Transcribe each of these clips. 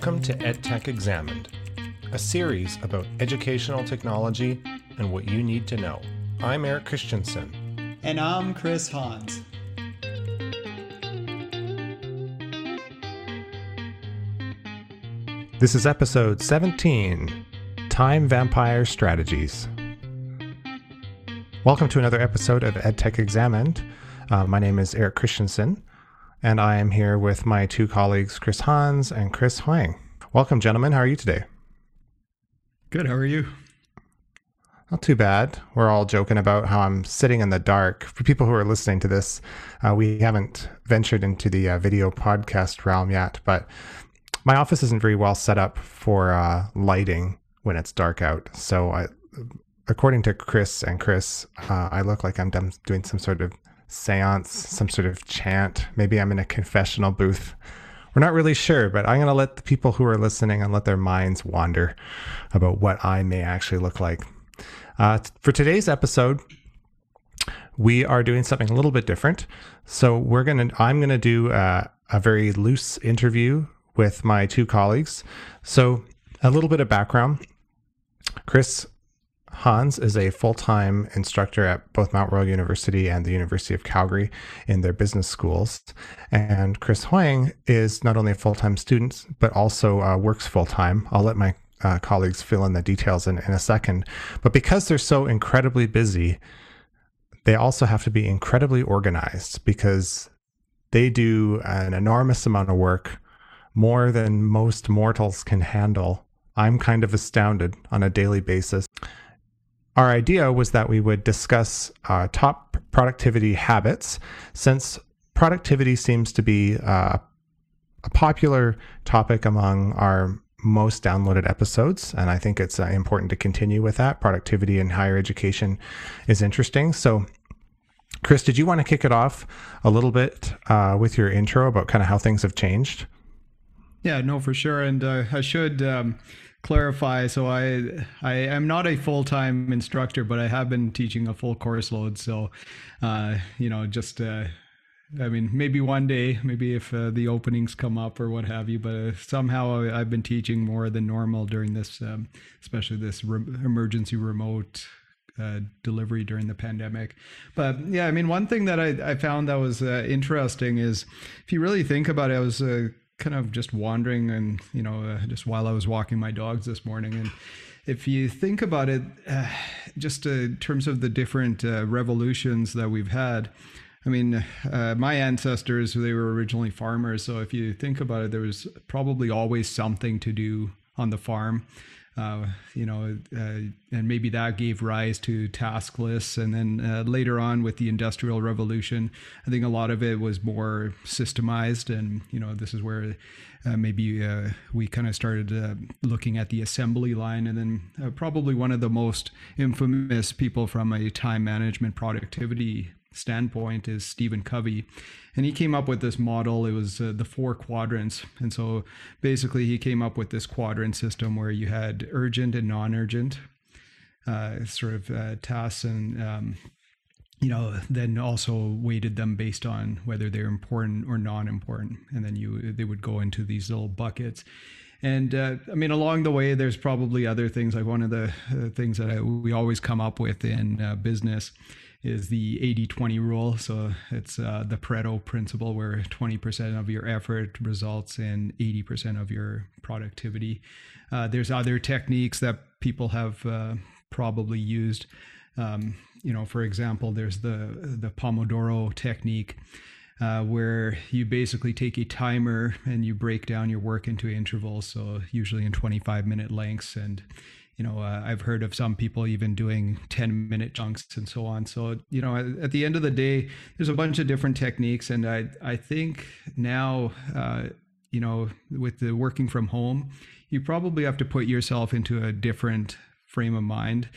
Welcome to EdTech Examined, a series about educational technology and what you need to know. I'm Eric Christensen. And I'm Chris Hans. This is episode 17 Time Vampire Strategies. Welcome to another episode of EdTech Examined. Uh, my name is Eric Christensen and I am here with my two colleagues, Chris Hans and Chris Huang. Welcome, gentlemen. How are you today? Good. How are you? Not too bad. We're all joking about how I'm sitting in the dark. For people who are listening to this, uh, we haven't ventured into the uh, video podcast realm yet, but my office isn't very well set up for uh, lighting when it's dark out. So, I, according to Chris and Chris, uh, I look like I'm doing some sort of seance, some sort of chant. Maybe I'm in a confessional booth. We're not really sure, but I'm going to let the people who are listening and let their minds wander about what I may actually look like. Uh, for today's episode, we are doing something a little bit different. So we're gonna, I'm gonna do a, a very loose interview with my two colleagues. So a little bit of background. Chris Hans is a full time instructor at both Mount Royal University and the University of Calgary in their business schools. And Chris Huang is not only a full time student, but also uh, works full time. I'll let my uh, colleagues fill in the details in, in a second. But because they're so incredibly busy, they also have to be incredibly organized because they do an enormous amount of work, more than most mortals can handle. I'm kind of astounded on a daily basis our idea was that we would discuss uh, top productivity habits since productivity seems to be uh, a popular topic among our most downloaded episodes. And I think it's uh, important to continue with that. Productivity in higher education is interesting. So, Chris, did you want to kick it off a little bit uh, with your intro about kind of how things have changed? Yeah, no, for sure. And uh, I should. Um, clarify so i i am not a full-time instructor but i have been teaching a full course load so uh you know just uh I mean, maybe one day, maybe if uh, the openings come up or what have you, but uh, somehow I've been teaching more than normal during this, um, especially this re- emergency remote uh, delivery during the pandemic. But yeah, I mean, one thing that I, I found that was uh, interesting is if you really think about it, I was kind of just wandering and you know uh, just while I was walking my dogs this morning and if you think about it uh, just uh, in terms of the different uh, revolutions that we've had I mean, uh, my ancestors, they were originally farmers. So if you think about it, there was probably always something to do on the farm. Uh, you know, uh, and maybe that gave rise to task lists. And then uh, later on with the Industrial Revolution, I think a lot of it was more systemized. And, you know, this is where uh, maybe uh, we kind of started uh, looking at the assembly line. And then probably one of the most infamous people from a time management productivity standpoint is Stephen Covey. And he came up with this model. It was uh, the four quadrants. And so basically, he came up with this quadrant system where you had urgent and non urgent uh, sort of uh, tasks and um, you know then also weighted them based on whether they're important or non-important and then you they would go into these little buckets and uh, I mean, along the way, there's probably other things. Like one of the uh, things that I, we always come up with in uh, business is the 80-20 rule. So it's uh, the Pareto principle where 20% of your effort results in 80% of your productivity. Uh, there's other techniques that people have uh, probably used. Um, you know, for example, there's the the Pomodoro technique. Uh, where you basically take a timer and you break down your work into intervals, so usually in 25 minute lengths, and you know, uh, I've heard of some people even doing 10 minute chunks and so on. So, you know, at, the end of the day, there's a bunch of different techniques. And I, I think now, uh, you know, with the working from home, you probably have to put yourself into a different frame of mind.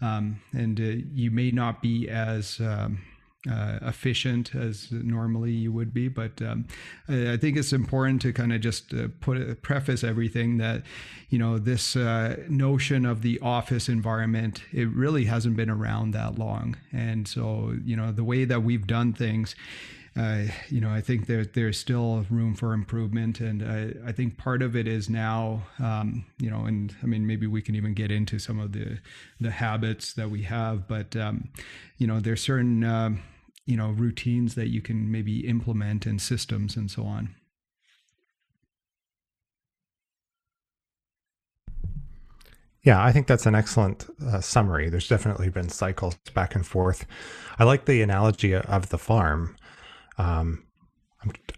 Um, and uh, you may not be as, um, uh, efficient as normally you would be. But um, I, think it's important to kind of just uh, put preface everything that you know this uh, notion of the office environment it really hasn't been around that long, and so you know the way that we've done things. Uh, you know, I think there there's still room for improvement, and I, I think part of it is now, um, you know, and I mean maybe we can even get into some of the the habits that we have, but um, you know, there's certain uh, you know routines that you can maybe implement and systems and so on. Yeah, I think that's an excellent uh, summary. There's definitely been cycles back and forth. I like the analogy of the farm. Um,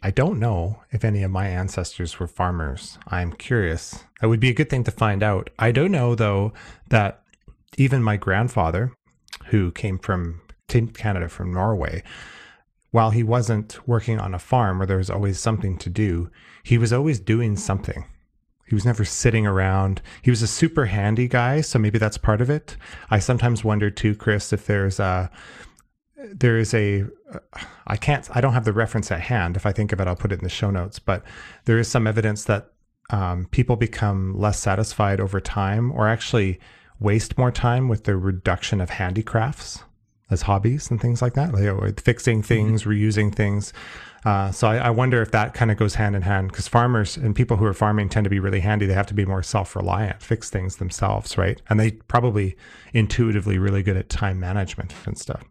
I don't know if any of my ancestors were farmers. I'm curious. That would be a good thing to find out. I do know, though, that even my grandfather, who came from Canada from Norway, while he wasn't working on a farm where there was always something to do, he was always doing something. He was never sitting around. He was a super handy guy, so maybe that's part of it. I sometimes wonder too, Chris, if there's a there is a I can't I don't have the reference at hand. If I think of it, I'll put it in the show notes. But there is some evidence that um, people become less satisfied over time, or actually waste more time with the reduction of handicrafts as hobbies and things like that, like fixing things, mm-hmm. reusing things. Uh, so I, I, wonder if that kind of goes hand in hand because farmers and people who are farming tend to be really handy. They have to be more self-reliant, fix things themselves, right? And they probably intuitively really good at time management and stuff.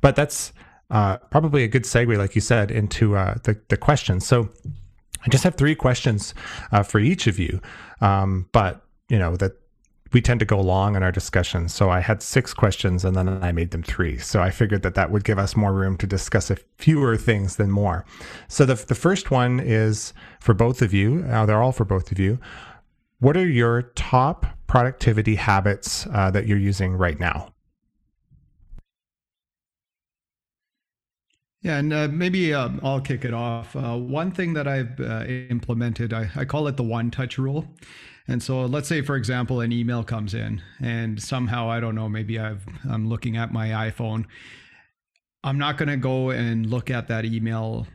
But that's uh, probably a good segue, like you said, into uh, the the questions. So I just have three questions uh, for each of you, um, but you know that we tend to go long in our discussions. So I had six questions and then I made them three. So I figured that that would give us more room to discuss a fewer things than more. So the, the first one is for both of you. Uh, they're all for both of you. What are your top productivity habits uh, that you're using right now? Yeah, and uh, maybe uh, I'll kick it off. Uh, one thing that I've uh, implemented, I, I, call it the one touch rule. And so let's say, for example, an email comes in and somehow, I don't know, maybe I've, I'm looking at my iPhone. I'm not going to go and look at that email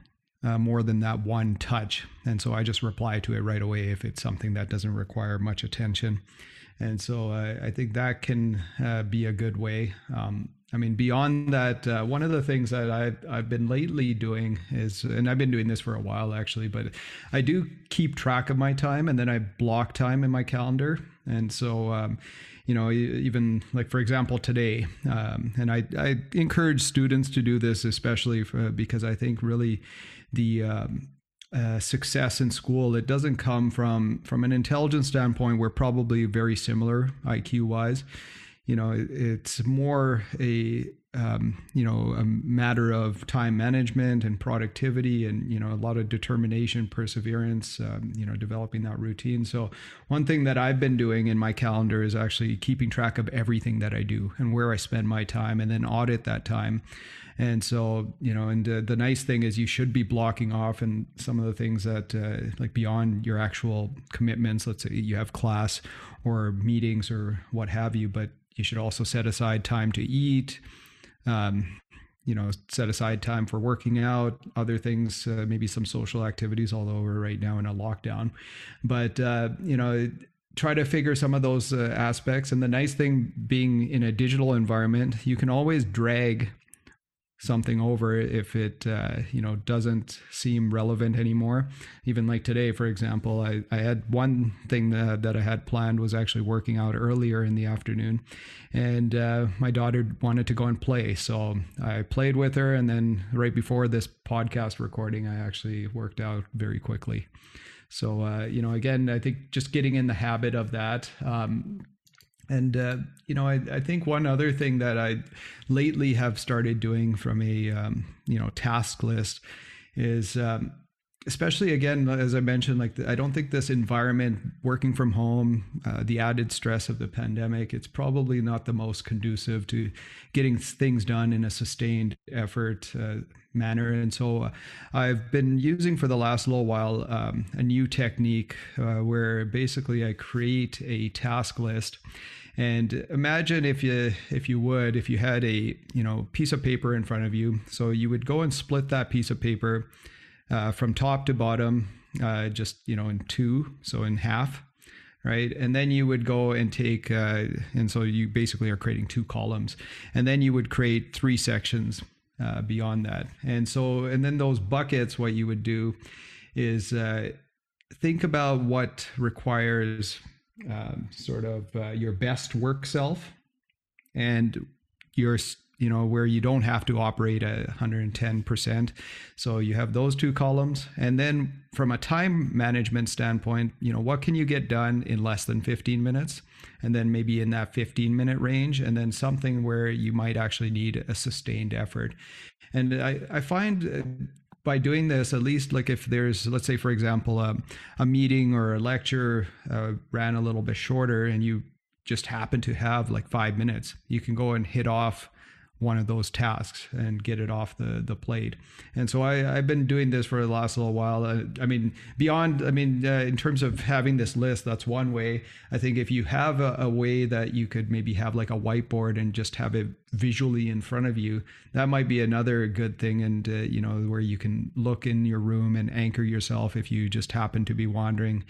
uh, more than that one touch. And so I just reply to it right away if it's something that doesn't require much attention. And so I think that can uh, be a good way. Um, I mean, beyond that, uh, one of the things that I've, I've been lately doing is, and I've been doing this for a while actually, but I do keep track of my time and then I block time in my calendar. And so, um, you know, even like for example today, um, and I, I encourage students to do this, especially for, because I think really the um, uh, success in school it doesn't come from from an intelligence standpoint. We're probably very similar IQ wise you know it's more a um, you know a matter of time management and productivity and you know a lot of determination perseverance um, you know developing that routine. So one thing that i've been doing in my calendar is actually keeping track of everything that i do and where i spend my time and then audit that time. And so you know and uh, the nice thing is you should be blocking off and some of the things that uh, like beyond your actual commitments let's say you have class or meetings or what have you but you should also set aside time to eat. Um, you know, set aside time for working out, other things, uh, maybe some social activities, although we're right now in a lockdown. But, uh, you know, try to figure some of those uh, aspects. And the nice thing being in a digital environment, you can always drag something over if it uh, you know doesn't seem relevant anymore. Even like today for example i, I had one thing that, that i had planned was actually working out earlier in the afternoon. And uh, my daughter wanted to go and play. So i played with her. And then right before this podcast recording i actually worked out very quickly. So uh, you know again i think just getting in the habit of that um, and uh, you know, I, I, think one other thing that I lately have started doing from a um, you know task list is, um, especially again as I mentioned, like I don't think this environment, working from home, uh, the added stress of the pandemic, it's probably not the most conducive to getting things done in a sustained effort. Uh, manner. And so uh, I've been using for the last little while um, a new technique uh, where basically I create a task list and imagine if you if you would if you had a you know piece of paper in front of you. So you would go and split that piece of paper uh, from top to bottom, uh, just you know in two, so in half, right? And then you would go and take uh, and so you basically are creating two columns, and then you would create three sections. uh, beyond that. And so, and then those buckets, what you would do is uh, think about what requires um, sort of uh, your best work self and your you know where you don't have to operate at 110% so you have those two columns. And then from a time management standpoint you know what can you get done in less than 15 minutes? And then maybe in that 15 minute range and then something where you might actually need a sustained effort. And i, I find uh, by doing this, at least like if there's, let's say, for example, a, a meeting or a lecture uh, ran a little bit shorter and you just happen to have like five minutes, you can go and hit off one of those tasks and get it off the the plate. And so I, I've been doing this for the last little while. Uh, I mean, beyond, I mean, uh, in terms of having this list, that's one way. I think if you have a, a, way that you could maybe have like a whiteboard and just have it visually in front of you, that might be another good thing. And, uh, you know, where you can look in your room and anchor yourself if you just happen to be wandering.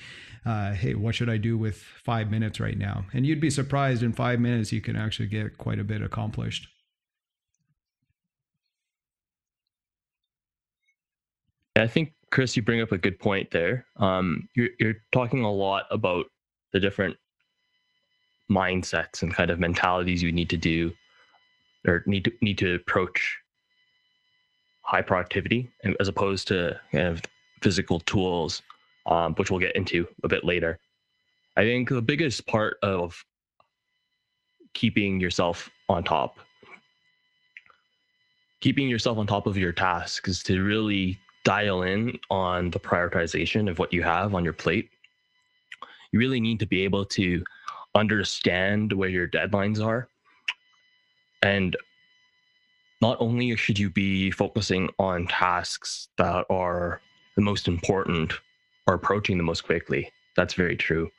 Uh, hey, what should I do with five minutes right now? And you'd be surprised in five minutes, you can actually get quite a bit accomplished. I think Chris, you bring up a good point there. Um, you're, you're talking a lot about the different mindsets and kind of mentalities you need to do or need to need to approach high productivity as opposed to kind of physical tools, um, which we'll get into a bit later. I think the biggest part of keeping yourself on top, keeping yourself on top of your task is to really dial in on the prioritization of what you have on your plate. You really need to be able to understand where your deadlines are. And not only should you be focusing on tasks that are the most important or approaching the most quickly, that's very true.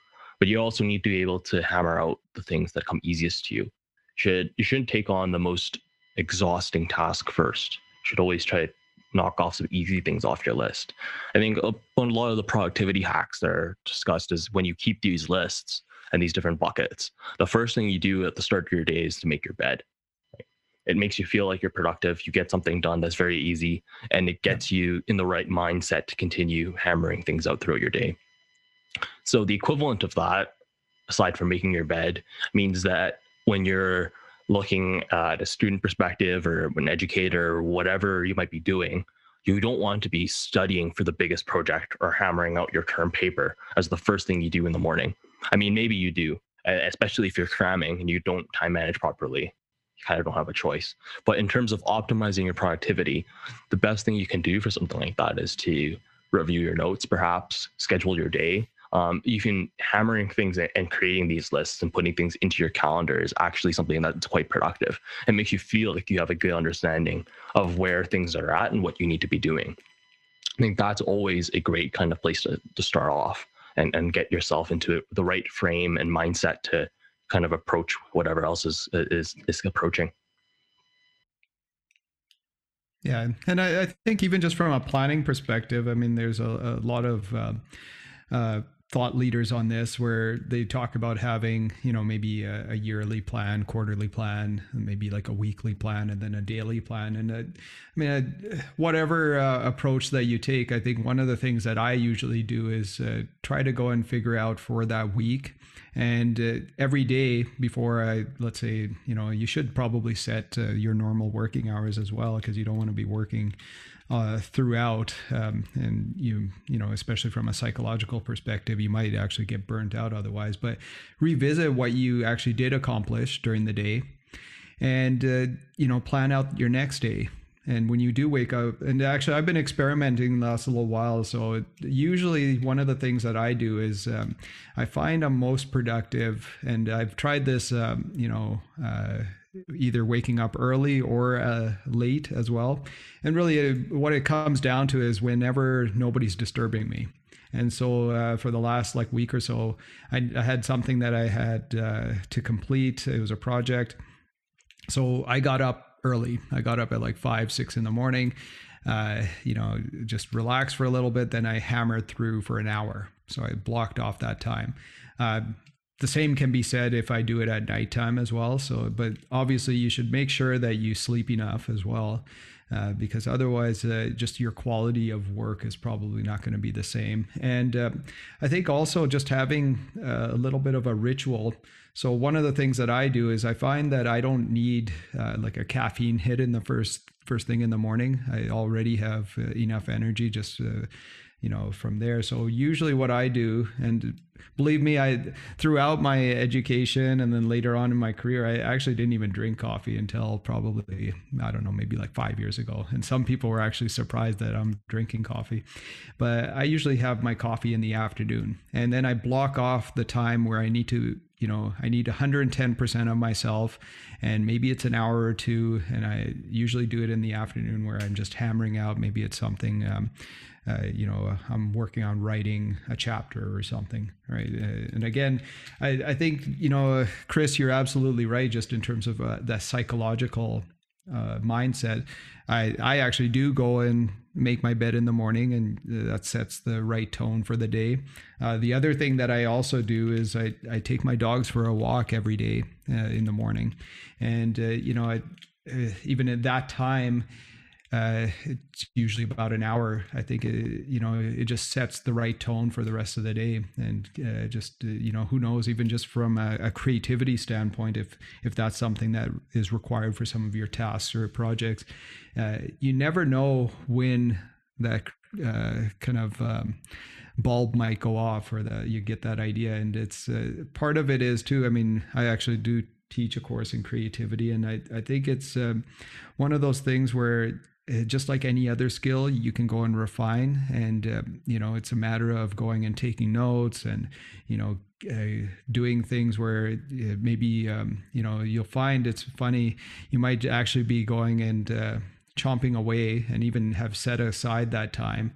But you also need to be able to hammer out the things that come easiest to you. Should you shouldn't take on the most exhausting task first. You should always try to knock off some easy things off your list. I think a, a lot of the productivity hacks that are discussed is when you keep these lists and these different buckets, the first thing you do at the start of your day is to make your bed. It makes you feel like you're productive. You get something done that's very easy, and it gets you in the right mindset to continue hammering things out throughout your day. So, the equivalent of that, aside from making your bed, means that when you're looking at a student perspective or an educator or whatever you might be doing, you don't want to be studying for the biggest project or hammering out your term paper as the first thing you do in the morning. I mean, maybe you do, especially if you're cramming and you don't time manage properly. You kind of don't have a choice. But in terms of optimizing your productivity, the best thing you can do for something like that is to review your notes, perhaps schedule your day, um, can hammering things and creating these lists and putting things into your calendar is actually something that's quite productive and makes you feel like you have a good understanding of where things are at and what you need to be doing. I think that's always a great kind of place to, to start off and, and get yourself into the right frame and mindset to kind of approach whatever else is is is approaching. Yeah, and I, I think even just from a planning perspective, I mean, there's a, a lot of uh, uh, thought leaders on this where they talk about having you know maybe a, a, yearly plan quarterly plan maybe like a weekly plan and then a daily plan. And uh, i mean uh, whatever uh, approach that you take i think one of the things that i usually do is uh, try to go and figure out for that week. And uh, every day before i let's say you know you should probably set uh, your normal working hours as well because you don't want to be working uh, throughout, um, and you you know especially from a psychological perspective, you might actually get burnt out otherwise. But revisit what you actually did accomplish during the day, and uh, you know plan out your next day. And when you do wake up, and actually, I've been experimenting the last little while. So usually, one of the things that I do is um, I find I'm most productive, and I've tried this, um, you know, uh, either waking up early or uh, late as well. And really, uh, what it comes down to is whenever nobody's disturbing me. And so, uh, for the last like week or so, I, I had something that I had uh, to complete. It was a project. So I got up early. I got up at like five, six in the morning. Uh, you know, just relax for a little bit. Then I hammered through for an hour. So I blocked off that time. Uh, the same can be said if I do it at nighttime as well. So, but obviously, you should make sure that you sleep enough as well. uh, because otherwise, uh, just your quality of work is probably not going to be the same. And uh, I think also just having uh, a little bit of a ritual. So one of the things that I do is I find that I don't need uh, like a caffeine hit in the first first thing in the morning. I already have uh, enough energy just you know from there. So usually what i do and believe me i throughout my education and then later on in my career i actually didn't even drink coffee until probably i don't know maybe like five years ago. And some people were actually surprised that i'm drinking coffee. But i usually have my coffee in the afternoon. And then i block off the time where i need to you know i need 110% of myself. And maybe it's an hour or two. And i usually do it in the afternoon where i'm just hammering out. Maybe it's something um, uh, you know, I'm working on writing a chapter or something, right? Uh, and again, I, I, think, you know, Chris, you're absolutely right, just in terms of uh, that psychological uh, mindset. I, I actually do go and make my bed in the morning, and that sets the right tone for the day. Uh, the other thing that I also do is I, I take my dogs for a walk every day uh, in the morning. And, you know, I, even at that time, uh, it's usually about an hour. I think it, you know it just sets the right tone for the rest of the day, and uh, just uh, you know who knows, even just from a, a, creativity standpoint, if if that's something that is required for some of your tasks or projects, uh, you never know when that uh, kind of um, bulb might go off or that you get that idea, and it's uh, part of it is too. I mean, I actually do teach a course in creativity and i, I think it's um, one of those things where uh, just like any other skill, you can go and refine. And, uh, you know, it's a matter of going and taking notes and, you know, uh, doing things where uh, maybe, um, you know, you'll find it's funny. You might actually be going and uh, chomping away and even have set aside that time.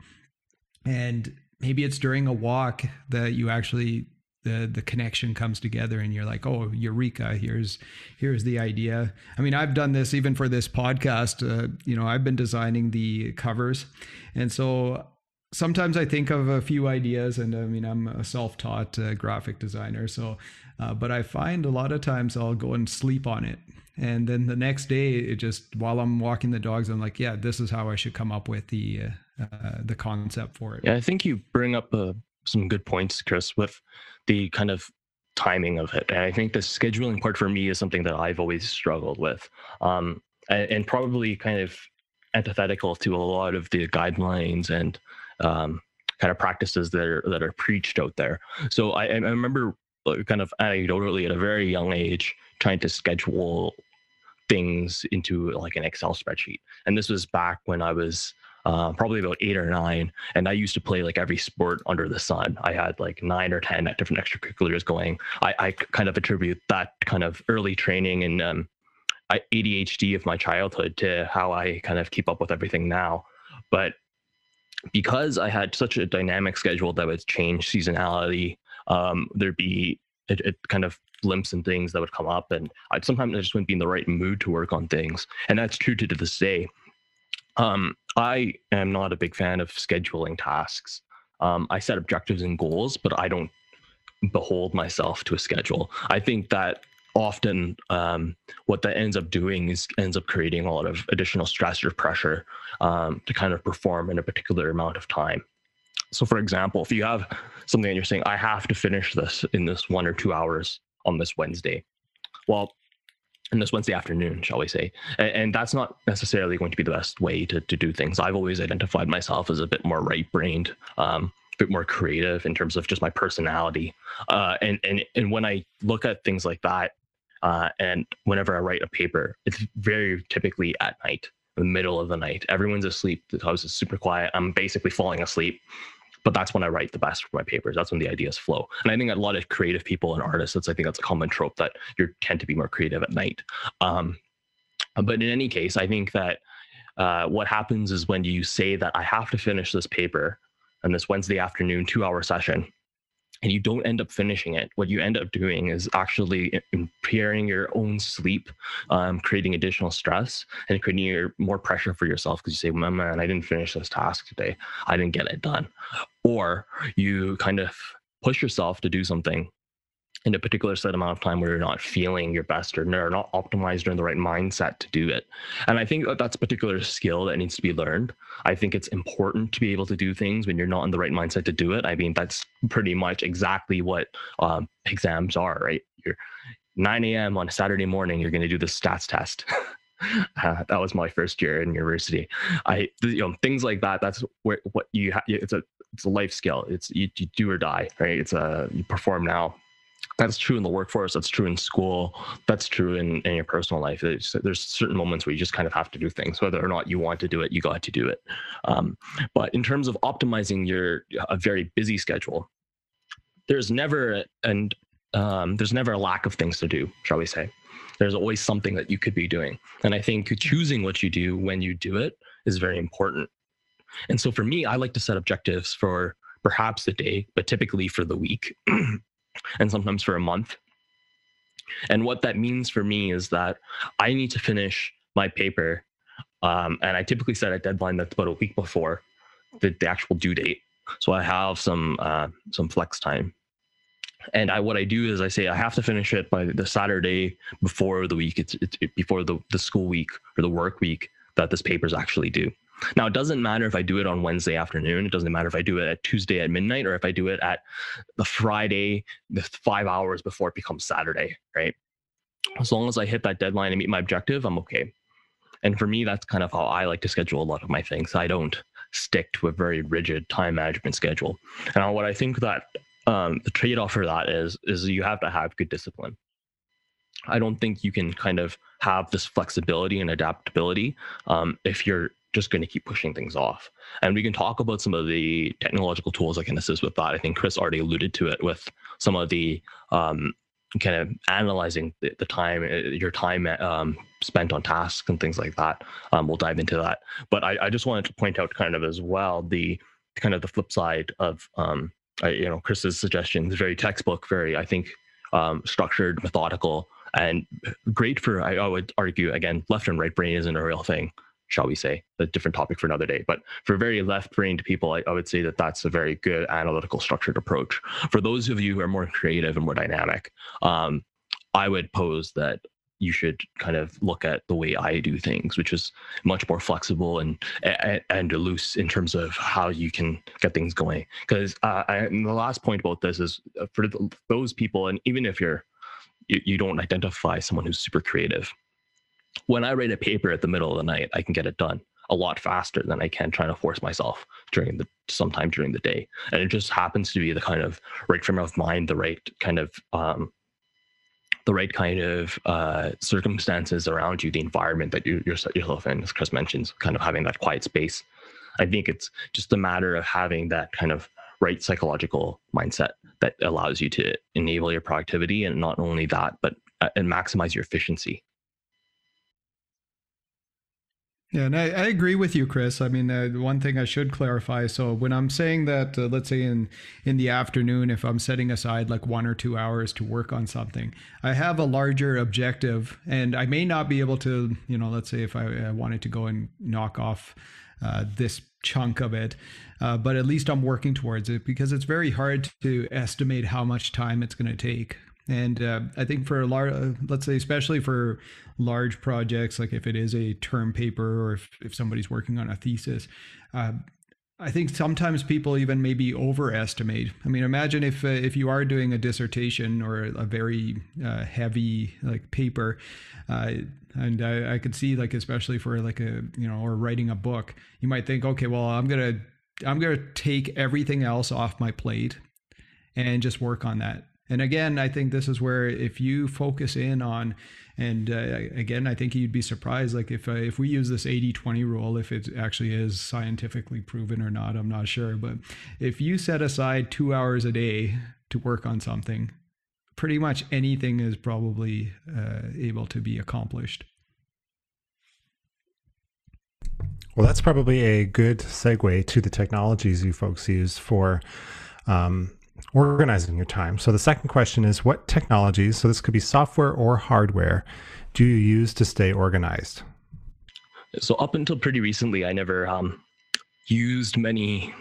And maybe it's during a walk that you actually the the connection comes together and you're like oh eureka here's here's the idea. I mean i've done this even for this podcast. Uh, you know i've been designing the covers. And so sometimes i think of a few ideas and i mean i'm a self-taught uh, graphic designer. So uh, but i find a lot of times i'll go and sleep on it. And then the next day it just while i'm walking the dogs i'm like yeah this is how i should come up with the uh, the concept for it. Yeah i think you bring up a some good points, Chris, with the kind of timing of it. And I think the scheduling part for me is something that I've always struggled with, um, and, and, probably kind of antithetical to a lot of the guidelines and um, kind of practices that are that are preached out there. So I, I remember uh, kind of anecdotally at a very young age trying to schedule things into like an Excel spreadsheet, and this was back when I was uh, probably about eight or nine. And I used to play like every sport under the sun. I had like nine or 10 different extracurriculars going. I, I kind of attribute that kind of early training and um, ADHD of my childhood to how I kind of keep up with everything now. But because I had such a dynamic schedule that would change seasonality, um, there'd be it, it, kind of limps and things that would come up, and I'd sometimes I just wouldn't be in the right mood to work on things, and that's true to, to this day. Um, I am not a big fan of scheduling tasks. Um, I set objectives and goals, but I don't behold myself to a schedule. I think that often um, what that ends up doing is ends up creating a lot of additional stress or pressure um, to kind of perform in a particular amount of time. So, for example, if you have something and you're saying, I have to finish this in this one or two hours on this Wednesday. Well, and this Wednesday afternoon, shall we say. And, and, that's not necessarily going to be the best way to, to do things. I've always identified myself as a bit more right brained, um, a bit more creative in terms of just my personality. Uh, and, and, and when I look at things like that, uh, and whenever I write a paper, it's very typically at night, the middle of the night. Everyone's asleep. The house is super quiet. I'm basically falling asleep but that's when I write the best for my papers. That's when the ideas flow. And I think a lot of creative people and artists, that's I think that's a common trope that you tend to be more creative at night. Um, but in any case, I think that uh, what happens is when you say that I have to finish this paper and this Wednesday afternoon two hour session, and you don't end up finishing it, what you end up doing is actually impairing your own sleep, um, creating additional stress and creating more pressure for yourself because you say, man, I didn't finish this task today. I didn't get it done. Or you kind of push yourself to do something in a particular set amount of time where you're not feeling your best or are not optimized or in the right mindset to do it. And I think that that's a particular skill that needs to be learned. I think it's important to be able to do things when you're not in the right mindset to do it. I mean, that's pretty much exactly what um, exams are, right? You're 9 a.m. on a Saturday morning, you're going to do the stats test. uh, that was my first year in university. I, you know, things like that. That's where what you have. It's a it's a life skill. It's you, you do or die, right? It's a you perform now that's true in the workforce that's true in school that's true in, in your personal life. There's, there's certain moments where you just kind of have to do things whether or not you want to do it you got to do it. Um, but in terms of optimizing your a very busy schedule there's never and um, there's never a lack of things to do shall we say. There's always something that you could be doing. And i think choosing what you do when you do it is very important. And so for me i like to set objectives for perhaps the day but typically for the week and sometimes for a month. And what that means for me is that I need to finish my paper. Um, and I typically set a deadline that's about a week before the, the actual due date. So I have some uh, some flex time. And I what I do is I say I have to finish it by the Saturday before the week. It's, it's before the, the school week or the work week that this paper is actually due. Now, it doesn't matter if I do it on Wednesday afternoon. It doesn't matter if I do it at Tuesday at midnight or if I do it at the Friday, the five hours before it becomes Saturday, right? As long as I hit that deadline and meet my objective, I'm okay. And for me, that's kind of how I like to schedule a lot of my things. I don't stick to a very rigid time management schedule. And what I think that um, the trade-off for that is is you have to have good discipline. I don't think you can kind of have this flexibility and adaptability um, if you're just going to keep pushing things off. And we can talk about some of the technological tools that can assist with that. I think Chris already alluded to it with some of the um, kind of analyzing the, the time, uh, your time um, spent on tasks and things like that. Um, we'll dive into that. But I, I, just wanted to point out kind of as well the kind of the flip side of um, I, you know Chris's suggestions, very textbook, very I think um, structured, methodical, and great for I, I would argue again left and right brain isn't a real thing shall we say, a different topic for another day. But for very left brained people, I, I, would say that that's a very good analytical structured approach. For those of you who are more creative and more dynamic, um, I would pose that you should kind of look at the way I do things, which is much more flexible and and, and loose in terms of how you can get things going. Because uh, the last point about this is uh, for those people, and even if you're you, you don't identify someone who's super creative, when I write a paper at the middle of the night, I can get it done a lot faster than I can trying to force myself during the sometime during the day. And it just happens to be the kind of right frame of mind, the right kind of um, the right kind of uh, circumstances around you, the environment that you, you're set yourself in, as Chris mentions, kind of having that quiet space. I think it's just a matter of having that kind of right psychological mindset that allows you to enable your productivity and not only that, but uh, and maximize your efficiency yeah, and I, I, agree with you, Chris. I mean, uh, one thing I should clarify. So when I'm saying that, uh, let's say in in the afternoon, if I'm setting aside like one or two hours to work on something, I have a larger objective, and I may not be able to, you know, let's say if I, I wanted to go and knock off uh, this chunk of it, uh, but at least I'm working towards it because it's very hard to estimate how much time it's going to take. And uh, I think for a large, uh, let's say, especially for large projects, like if it is a term paper or if, if somebody's working on a thesis, uh, I think sometimes people even maybe overestimate. I mean, imagine if uh, if you are doing a dissertation or a very uh, heavy like paper, uh, and I, I could see like especially for like a you know or writing a book, you might think, okay, well, I'm gonna I'm gonna take everything else off my plate and just work on that and again, I think this is where if you focus in on, and uh, again, I think you'd be surprised, like if uh, if we use this 80-20 rule, if it actually is scientifically proven or not, I'm not sure. But if you set aside two hours a day to work on something, pretty much anything is probably uh, able to be accomplished. Well, that's probably a good segue to the technologies you folks use for um, organizing your time. So the second question is what technologies, so this could be software or hardware, do you use to stay organized? So up until pretty recently, I never um, used many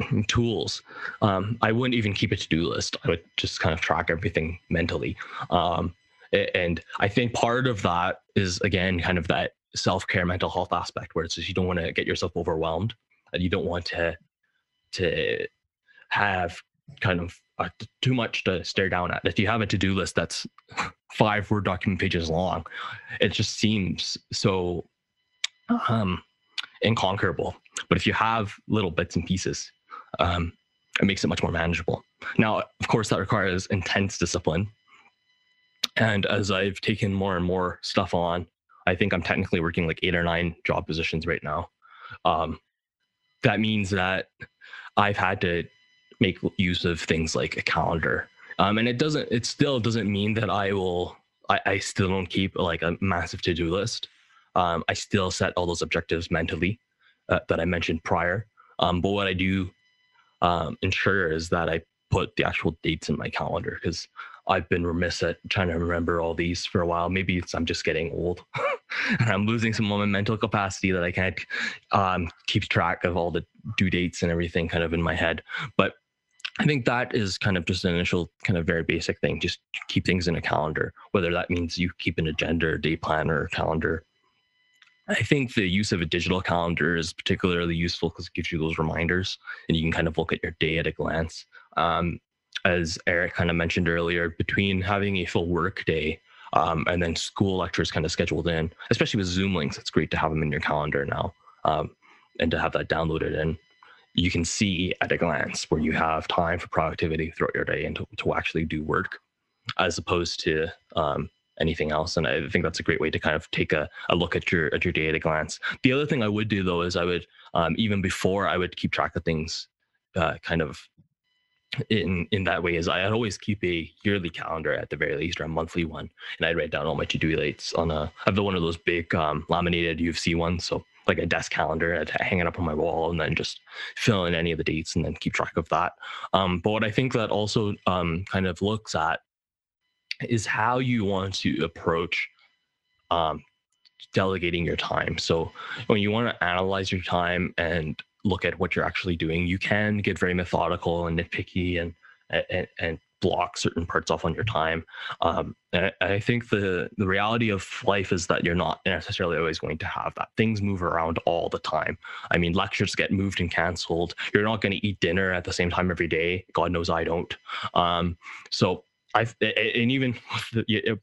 tools, um, I wouldn't even keep a to do list. I would just kind of track everything mentally. Um, and I think part of that is, again, kind of that self care mental health aspect where it's just you don't want to get yourself overwhelmed and you don't want to to have kind of uh, too much to stare down at. If you have a to do list that's five word document pages long, it just seems so um, inconquerable. But if you have little bits and pieces, um, it makes it much more manageable. Now, of course, that requires intense discipline. And as I've taken more and more stuff on, I think I'm technically working like eight or nine job positions right now. Um, that means that I've had to make use of things like a calendar. Um, and it doesn't, it still doesn't mean that I will, I, I still don't keep like a massive to do list. Um, I still set all those objectives mentally uh, that I mentioned prior. Um, but what I do um, ensure is that I put the actual dates in my calendar because I've been remiss at trying to remember all these for a while. Maybe I'm just getting old and I'm losing some of my mental capacity that I can't um, keep track of all the due dates and everything kind of in my head. But I think that is kind of just an initial kind of very basic thing. Just keep things in a calendar, whether that means you keep an agenda or day planner or calendar. I think the use of a digital calendar is particularly useful because it gives you those reminders and you can kind of look at your day at a glance. Um, as Eric kind of mentioned earlier, between having a full work day um, and then school lectures kind of scheduled in, especially with Zoom links, it's great to have them in your calendar now um, and to have that downloaded in you can see at a glance where you have time for productivity throughout your day and to, to actually do work as opposed to um, anything else. And i think that's a great way to kind of take a, a look at your at your day at a glance. The other thing i would do though is i would um, even before i would keep track of things uh, kind of in in that way is I'd always keep a yearly calendar at the very least or a monthly one, and I'd write down all my to do dates on a. I have the one of those big um, laminated U of C ones, so like a desk calendar I'd hang it up on my wall and then just fill in any of the dates and then keep track of that. Um, but what I think that also um, kind of looks at is how you want to approach um, delegating your time. So when you want to analyze your time and look at what you're actually doing, you can get very methodical and nitpicky and and, and block certain parts off on your time. Um, I, I, think the the reality of life is that you're not necessarily always going to have that. Things move around all the time. I mean, lectures get moved and canceled. You're not going to eat dinner at the same time every day. God knows I don't. Um, so I and even it,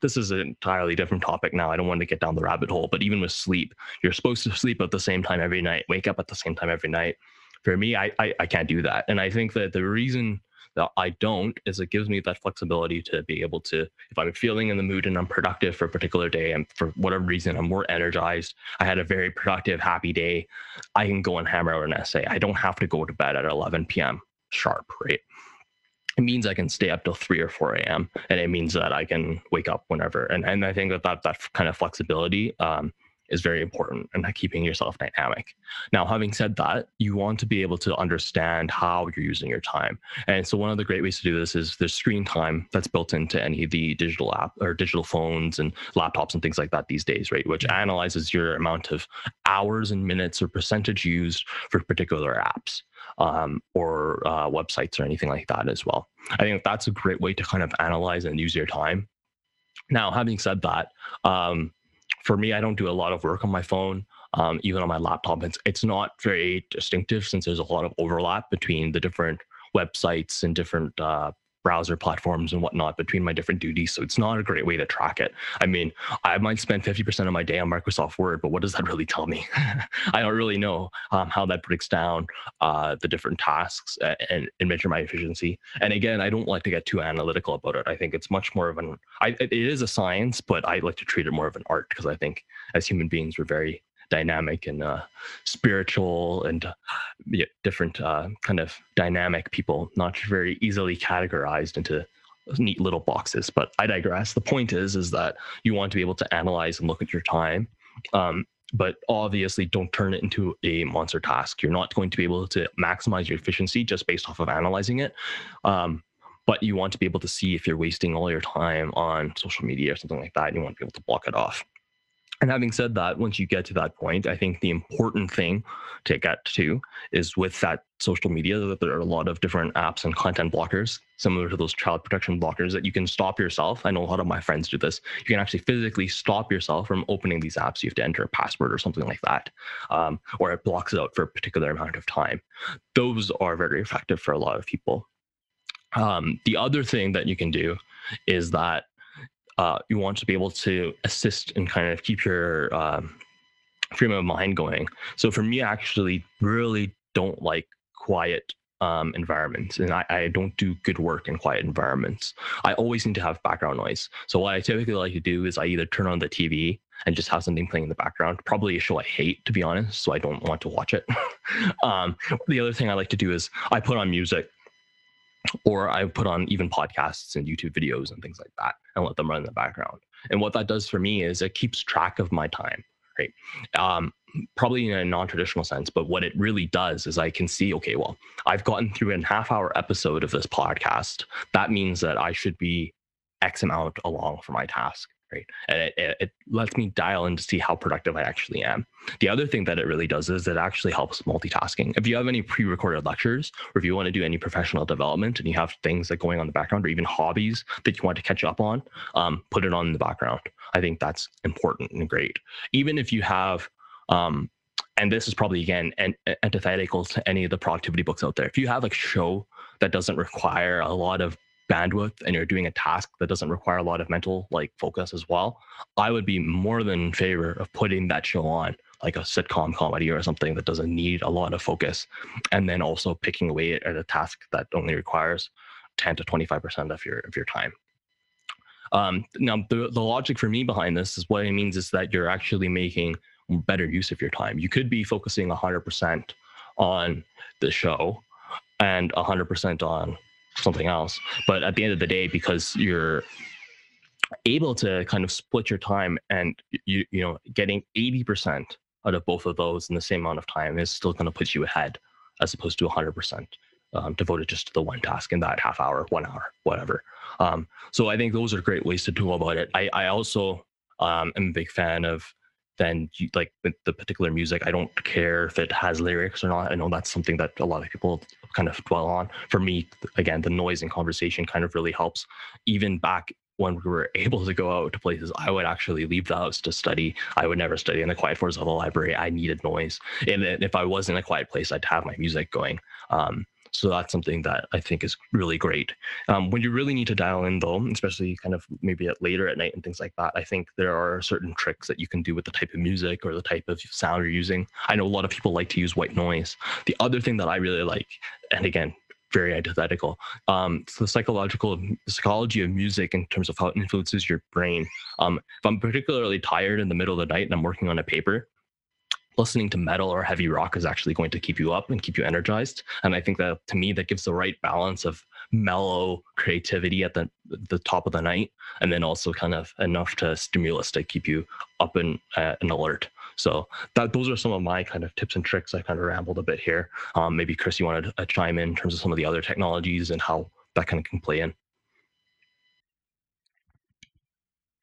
this is an entirely different topic now. I don't want to get down the rabbit hole, but even with sleep, you're supposed to sleep at the same time every night, wake up at the same time every night. For me, I, I, I can't do that, and I think that the reason that I don't is it gives me that flexibility to be able to, if I'm feeling in the mood and I'm productive for a particular day and for whatever reason I'm more energized, I had a very productive, happy day, I can go and hammer out an essay. I don't have to go to bed at 11 p.m. sharp, right? It means I can stay up till 3 or 4 a.m. and it means that I can wake up whenever. And, and I think that that, that kind of flexibility um, is very important and keeping yourself dynamic. Now, having said that, you want to be able to understand how you're using your time. And so one of the great ways to do this is there's screen time that's built into any of the digital app or digital phones and laptops and things like that these days, right? Which analyzes your amount of hours and minutes or percentage used for particular apps. Um, or uh, websites or anything like that as well. I think that's a great way to kind of analyze and use your time. Now, having said that, um, for me, I don't do a lot of work on my phone. Um, even on my laptop, it's it's not very distinctive since there's a lot of overlap between the different websites and different uh, browser platforms and whatnot between my different duties. So it's not a great way to track it. I mean, I might spend 50% of my day on Microsoft Word, but what does that really tell me? I don't really know um, how that breaks down uh, the different tasks and, and, measure my efficiency. And again, I don't like to get too analytical about it. I think it's much more of an, I, it is a science, but I like to treat it more of an art because I think as human beings, we're very dynamic and uh, spiritual and uh, different uh, kind of dynamic people, not very easily categorized into neat little boxes. But I digress. The point is, is that you want to be able to analyze and look at your time. Um, but obviously don't turn it into a monster task. You're not going to be able to maximize your efficiency just based off of analyzing it. Um, but you want to be able to see if you're wasting all your time on social media or something like that. You want to be able to block it off. And having said that, once you get to that point, I think the important thing to get to is with that social media that there are a lot of different apps and content blockers, similar to those child protection blockers that you can stop yourself. I know a lot of my friends do this. You can actually physically stop yourself from opening these apps. You have to enter a password or something like that, um, or it blocks it out for a particular amount of time. Those are very effective for a lot of people. Um, the other thing that you can do is that uh, you want to be able to assist and kind of keep your um, frame of mind going. So for me, I actually really don't like quiet um, environments, and I, I, don't do good work in quiet environments. I always need to have background noise. So what I typically like to do is I either turn on the TV and just have something playing in the background. Probably a show I hate, to be honest, so I don't want to watch it. um, the other thing I like to do is I put on music or I put on even podcasts and YouTube videos and things like that and let them run in the background. And what that does for me is it keeps track of my time, right? Um, probably in a non-traditional sense, but what it really does is I can see, okay, well, I've gotten through a half hour episode of this podcast. That means that I should be X amount along for my task right? And it, it, it, lets me dial in to see how productive I actually am. The other thing that it really does is it actually helps multitasking. If you have any pre-recorded lectures, or if you want to do any professional development and you have things that going on in the background, or even hobbies that you want to catch up on, um, put it on in the background. I think that's important and great. Even if you have um, and this is probably again an, antithetical to any of the productivity books out there. If you have a show that doesn't require a lot of bandwidth and you're doing a task that doesn't require a lot of mental like focus as well, I would be more than in favor of putting that show on like a sitcom comedy or something that doesn't need a lot of focus and then also picking away at a task that only requires 10 to 25% of your of your time. Um, now the, the logic for me behind this is what it means is that you're actually making better use of your time. You could be focusing 100% on the show and 100% on something else. But at the end of the day, because you're able to kind of split your time and you you know getting 80% out of both of those in the same amount of time is still going to put you ahead as opposed to 100% um, devoted just to the one task in that half hour one hour whatever um, so i think those are great ways to do about it i, I also um, am a big fan of then you, like the particular music i don't care if it has lyrics or not i know that's something that a lot of people kind of dwell on for me again the noise and conversation kind of really helps even back when we were able to go out to places, I would actually leave the house to study. I would never study in the quiet floors of the library. I needed noise. And if I was in a quiet place, I'd have my music going. Um, so that's something that I think is really great. Um, when you really need to dial in, though, especially kind of maybe at later at night and things like that, I think there are certain tricks that you can do with the type of music or the type of sound you're using. I know a lot of people like to use white noise. The other thing that I really like, and again, very antithetical. Um, so the psychological the psychology of music in terms of how it influences your brain. Um, if I'm particularly tired in the middle of the night and I'm working on a paper, listening to metal or heavy rock is actually going to keep you up and keep you energized. And I think that to me, that gives the right balance of mellow creativity at the the top of the night, and then also kind of enough to stimulus to keep you up and uh, and alert. So that those are some of my kind of tips and tricks. I kind of rambled a bit here. Um, maybe Chris, you wanted to chime in in terms of some of the other technologies and how that kind of can play in.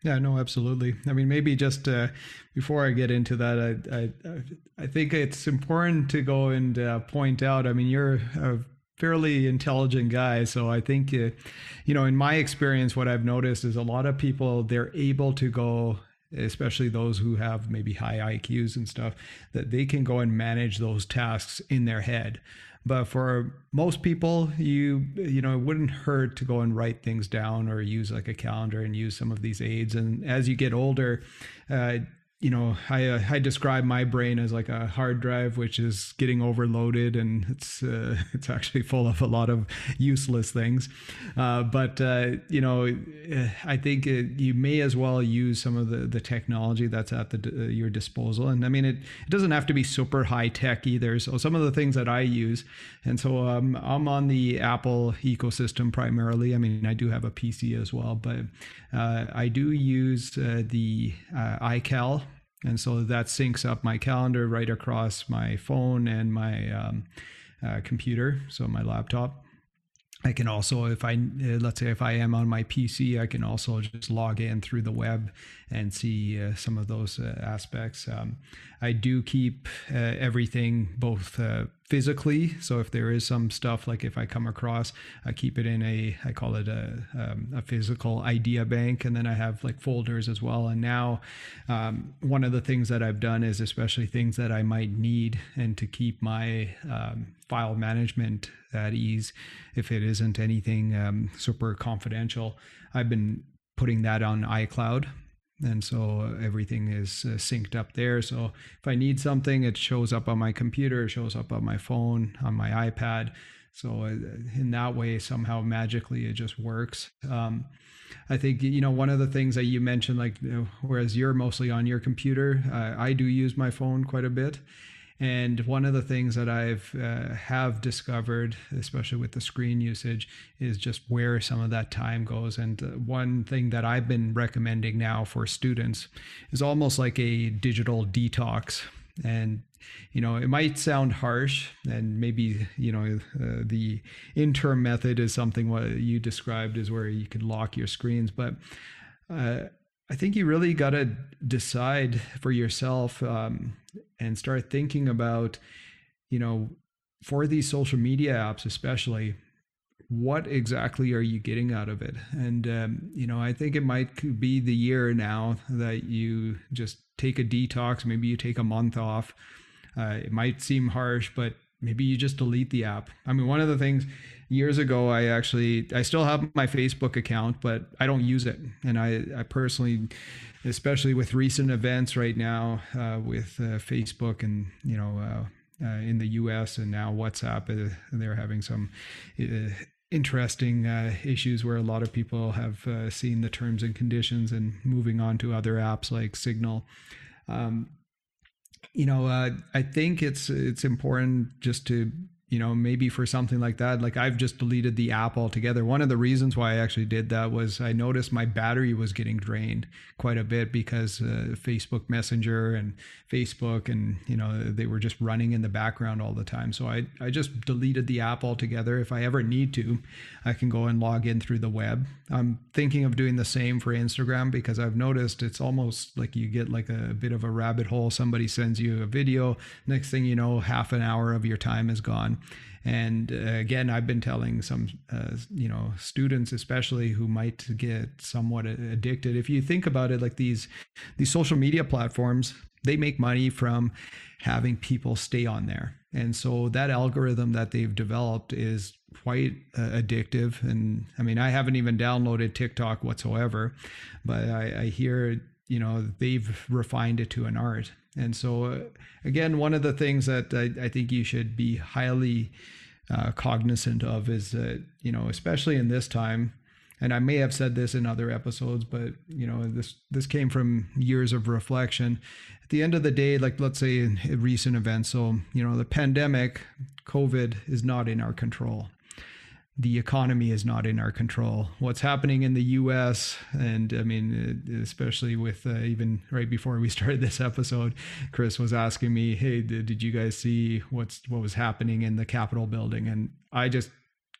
Yeah, no, absolutely. I mean, maybe just uh, before I get into that, I, I, I think it's important to go and uh, point out. I mean, you're a fairly intelligent guy, so I think, uh, you know, in my experience, what I've noticed is a lot of people they're able to go especially those who have maybe high IQs and stuff, that they can go and manage those tasks in their head. But for most people, you you know, it wouldn't hurt to go and write things down or use like a calendar and use some of these aids. And as you get older, uh, you know, I uh, I describe my brain as like a hard drive, which is getting overloaded, and it's uh, it's actually full of a lot of useless things. Uh, but uh, you know, I think it, you may as well use some of the the technology that's at the, uh, your disposal. And I mean, it it doesn't have to be super high tech either. So some of the things that I use, and so um, I'm on the Apple ecosystem primarily. I mean, I do have a PC as well, but uh, I do use the iCal and so that syncs up my calendar right across my phone and my um, uh, computer, so my laptop. I can also, if I, uh, let's say, if I am on my PC, I can also just log in through the web and see uh, some of those uh, aspects. Um, I do keep uh, everything both uh, physically. So if there is some stuff, like if I come across, I keep it in a, I call it a, um, a physical idea bank. And then I have like folders as well. And now um, one of the things that I've done is especially things that I might need and to keep my um, file management at ease if it isn't anything um, super confidential. I've been putting that on iCloud. And so everything is uh, synced up there. So if I need something, it shows up on my computer, it shows up on my phone, on my iPad. So uh, in that way, somehow magically, it just works. Um, I think you know one of the things that you mentioned, like you know, whereas you're mostly on your computer, uh, I do use my phone quite a bit, and one of the things that I've uh, have discovered, especially with the screen usage, is just where some of that time goes. And one thing that I've been recommending now for students is almost like a digital detox. And you know, it might sound harsh, and maybe you know uh, the interim method is something what you described is where you can lock your screens, but uh, I think you really got to decide for yourself um, and start thinking about, you know, for these social media apps, especially, what exactly are you getting out of it? And, um, you know, I think it might be the year now that you just take a detox. Maybe you take a month off. Uh, it might seem harsh, but maybe you just delete the app. I mean, one of the things years ago, I actually, I still have my Facebook account, but I don't use it. And I, I personally, especially with recent events right now uh, with uh, Facebook and, you know, uh, uh in the US and now WhatsApp, uh, they're having some uh, interesting issues where a lot of people have seen the terms and conditions and moving on to other apps like Signal. Um, you know, I think it's it's important just to you know, maybe for something like that, like I've just deleted the app altogether. One of the reasons why I actually did that was I noticed my battery was getting drained quite a bit because uh, Facebook Messenger and Facebook and, you know, they were just running in the background all the time. So I, I just deleted the app altogether. If I ever need to, I can go and log in through the web. I'm thinking of doing the same for Instagram because I've noticed it's almost like you get like a bit of a rabbit hole. Somebody sends you a video. Next thing you know, half an hour of your time is gone. And uh, again, I've been telling some, uh, you know, students especially who might get somewhat addicted. If you think about it, like these these social media platforms, they make money from having people stay on there. And so that algorithm that they've developed is quite uh, addictive. And I mean, I haven't even downloaded TikTok whatsoever, but I, I hear you know they've refined it to an art. And so uh, again one of the things that I, I, think you should be highly uh, cognizant of is that you know especially in this time and i may have said this in other episodes but you know this this came from years of reflection. At the end of the day like let's say recent events so you know the pandemic covid is not in our control the economy is not in our control. What's happening in the U.S. and I mean, uh, especially with uh, even right before we started this episode, Chris was asking me, "Hey, did, you guys see what's what was happening in the Capitol building?" And I just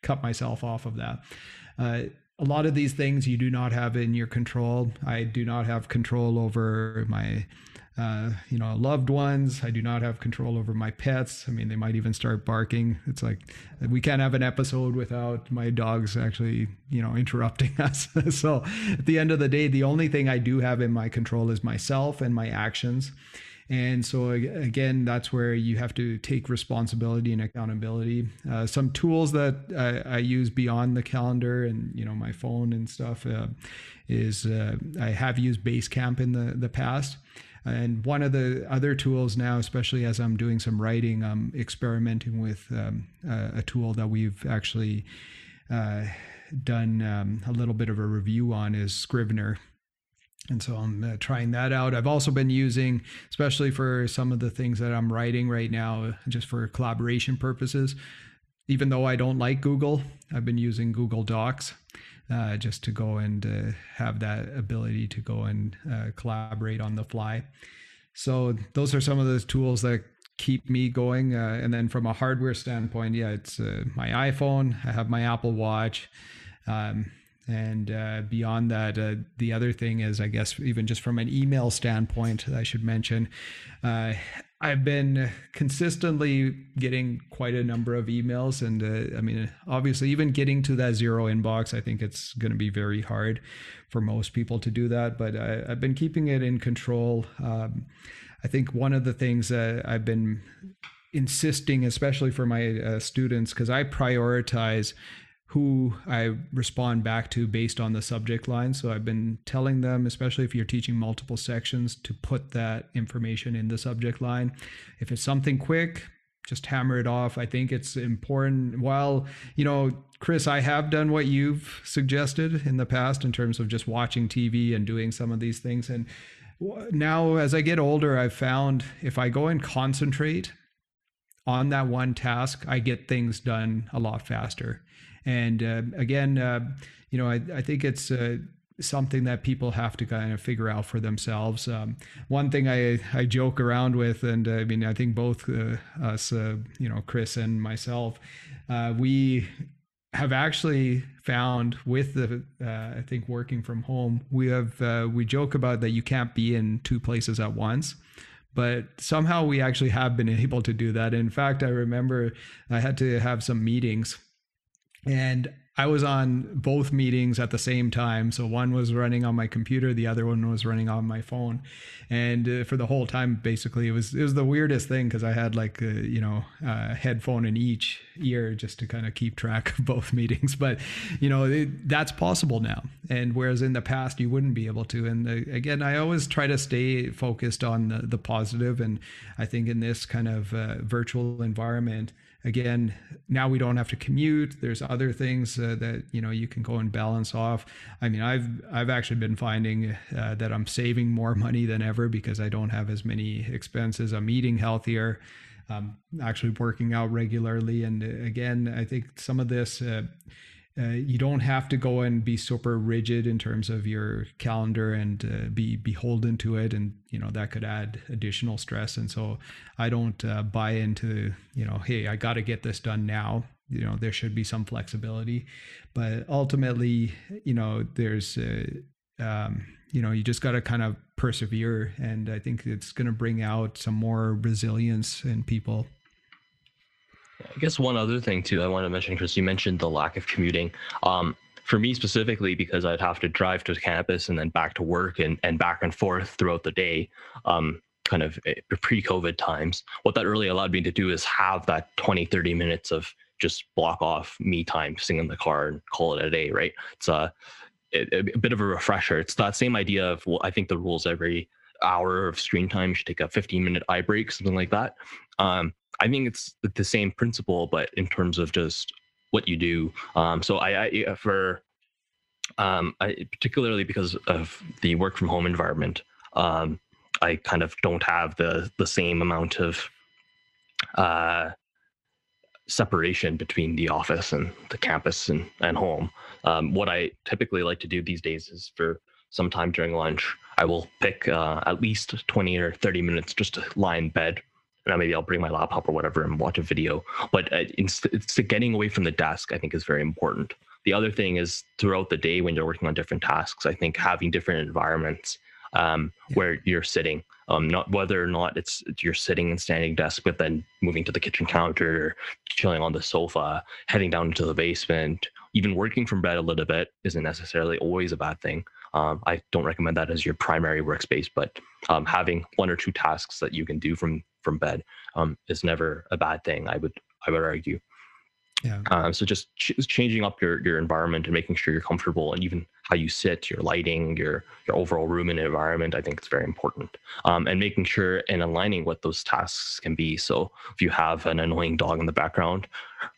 cut myself off of that. Uh, a lot of these things you do not have in your control. I do not have control over my uh, you know, loved ones. I do not have control over my pets. I mean, they might even start barking. It's like we can't have an episode without my dogs actually, you know, interrupting us. so at the end of the day, the only thing I do have in my control is myself and my actions. And so again, that's where you have to take responsibility and accountability. Uh, some tools that I, I, use beyond the calendar and you know my phone and stuff uh, is uh, I have used Basecamp in the the past. And one of the other tools now, especially as I'm doing some writing, I'm experimenting with um, a, a, tool that we've actually uh, done um, a little bit of a review on is Scrivener. And so I'm uh, trying that out. I've also been using, especially for some of the things that I'm writing right now, just for collaboration purposes. Even though I don't like Google, I've been using Google Docs uh, just to go and uh, have that ability to go and uh, collaborate on the fly. So those are some of those tools that keep me going. Uh, and then from a hardware standpoint, yeah, it's uh, my iPhone. I have my Apple Watch. Um, and uh, beyond that, uh, the other thing is, I guess, even just from an email standpoint, I should mention, uh, I've been consistently getting quite a number of emails. And uh, I mean, obviously, even getting to that zero inbox, I think it's going to be very hard for most people to do that. But I, have been keeping it in control. Um, I think one of the things that I've been insisting, especially for my uh, students, because I prioritize who I respond back to based on the subject line. So I've been telling them, especially if you're teaching multiple sections, to put that information in the subject line. If it's something quick, just hammer it off. I think it's important. While, you know, Chris, I have done what you've suggested in the past in terms of just watching TV and doing some of these things. And now, as I get older, I've found if I go and concentrate on that one task, I get things done a lot faster. And uh, again, uh, you know, I, I think it's uh, something that people have to kind of figure out for themselves. Um, one thing I, I joke around with, and uh, I mean, I think both uh, us, you know, Chris and myself, we have actually found with the uh, I think working from home, we have uh, we joke about that you can't be in two places at once but somehow we actually have been able to do that. In fact, I remember I had to have some meetings and I was on both meetings at the same time. So one was running on my computer, the other one was running on my phone, and uh, for the whole time, basically, it was it was the weirdest thing because I had like a, uh, you know a headphone in each ear just to kind of keep track of both meetings. But you know it, that's possible now, and whereas in the past you wouldn't be able to. And uh, again, I always try to stay focused on the, the positive, and I think in this kind of uh, virtual environment again now we don't have to commute. There's other things uh, that you know you can go and balance off. I mean i've i've actually been finding uh, that i'm saving more money than ever because i don't have as many expenses. I'm eating healthier. Actually working out regularly. And uh, again i think some of this uh, you don't have to go and be super rigid in terms of your calendar and uh, be beholden to it and you know that could add additional stress. And so i don't uh, buy into you know hey i got to get this done now. You know there should be some flexibility. But ultimately you know there's uh, um, you know you just got to kind of persevere. And i think it's going to bring out some more resilience in people I guess one other thing too I want to mention, Chris, you mentioned the lack of commuting. Um, for me specifically, because I'd have to drive to campus and then back to work and, and back and forth throughout the day, um, kind of eh, pre-COVID times, what that really allowed me to do is have that 20, 30 minutes of just block off me time, sing in the car and call it a day, right? It's a, a, a bit of a refresher. It's that same idea of, well, I think the rules every hour of screen time should take a 15 minute eye break, something like that. Um, I think it's the same principle, but in terms of just what you do. Um, so I, I for um, I, particularly because of the work from home environment, um, I kind of don't have the the same amount of uh, separation between the office and the campus and, and home. Um, what I typically like to do these days is for some time during lunch, I will pick uh, at least 20 or 30 minutes just to lie in bed and maybe I'll bring my laptop or whatever and watch a video. But uh, it's, it's getting away from the desk, I think, is very important. The other thing is throughout the day when you're working on different tasks, I think having different environments um, yeah. where you're sitting, um, not whether or not it's you're sitting and standing desk, but then moving to the kitchen counter, chilling on the sofa, heading down into the basement, even working from bed a little bit isn't necessarily always a bad thing. Um, I don't recommend that as your primary workspace, but um, having one or two tasks that you can do from from bed um, is never a bad thing. I would I would argue. Yeah. Um, so just ch- changing up your your environment and making sure you're comfortable, and even how you sit, your lighting, your your overall room and environment, I think it's very important. Um, and making sure and aligning what those tasks can be. So if you have an annoying dog in the background,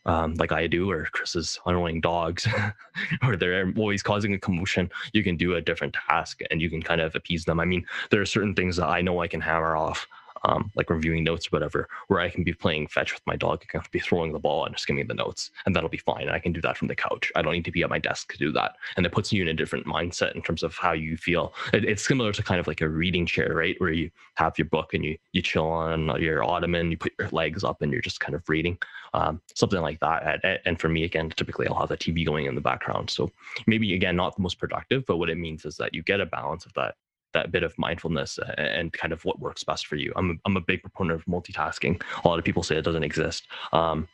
um, like I do, or Chris's annoying dogs, or they're always causing a commotion, you can do a different task and you can kind of appease them. I mean, there are certain things that I know I can hammer off um, like reviewing notes or whatever, where I can be playing fetch with my dog. Can be throwing the ball and just giving me the notes, and that'll be fine. And I can do that from the couch. I don't need to be at my desk to do that. And it puts you in a different mindset in terms of how you feel. It, it's similar to kind of like a reading chair, right? Where you have your book and you you chill on your ottoman, you put your legs up, and you're just kind of reading, um, something like that. And, and for me, again, typically I'll have the TV going in the background. So maybe again, not the most productive, but what it means is that you get a balance of that that bit of mindfulness and kind of what works best for you. I'm, I'm a big proponent of multitasking. A lot of people say it doesn't exist. Um,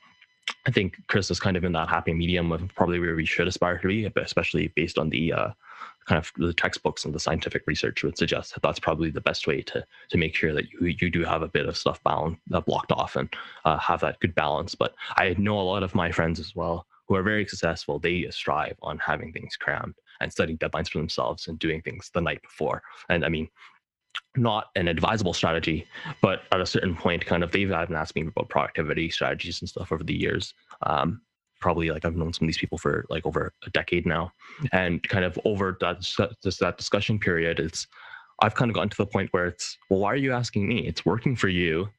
I think Chris is kind of in that happy medium of probably where we should aspire to be, especially based on the uh, kind of the textbooks and the scientific research would suggest that that's probably the best way to to make sure that you you do have a bit of stuff bound uh, blocked off and uh, have that good balance. But I know a lot of my friends as well who are very successful. They strive on having things crammed and setting deadlines for themselves and doing things the night before. And I mean, not an advisable strategy, but at a certain point, kind of they've I've been asking me about productivity strategies and stuff over the years. Um, probably like I've known some of these people for like over a decade now, and kind of over that that discussion period, it's I've kind of gotten to the point where it's well, why are you asking me? It's working for you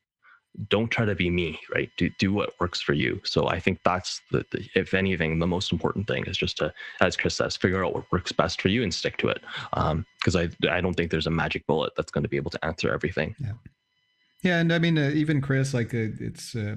don't try to be me, right? Do do what works for you. So I think that's the, the, if anything, the most important thing is just to, as Chris says, figure out what works best for you and stick to it. Because um, I I don't think there's a magic bullet that's going to be able to answer everything. Yeah. Yeah, and I mean, uh, even Chris, like uh, it's uh,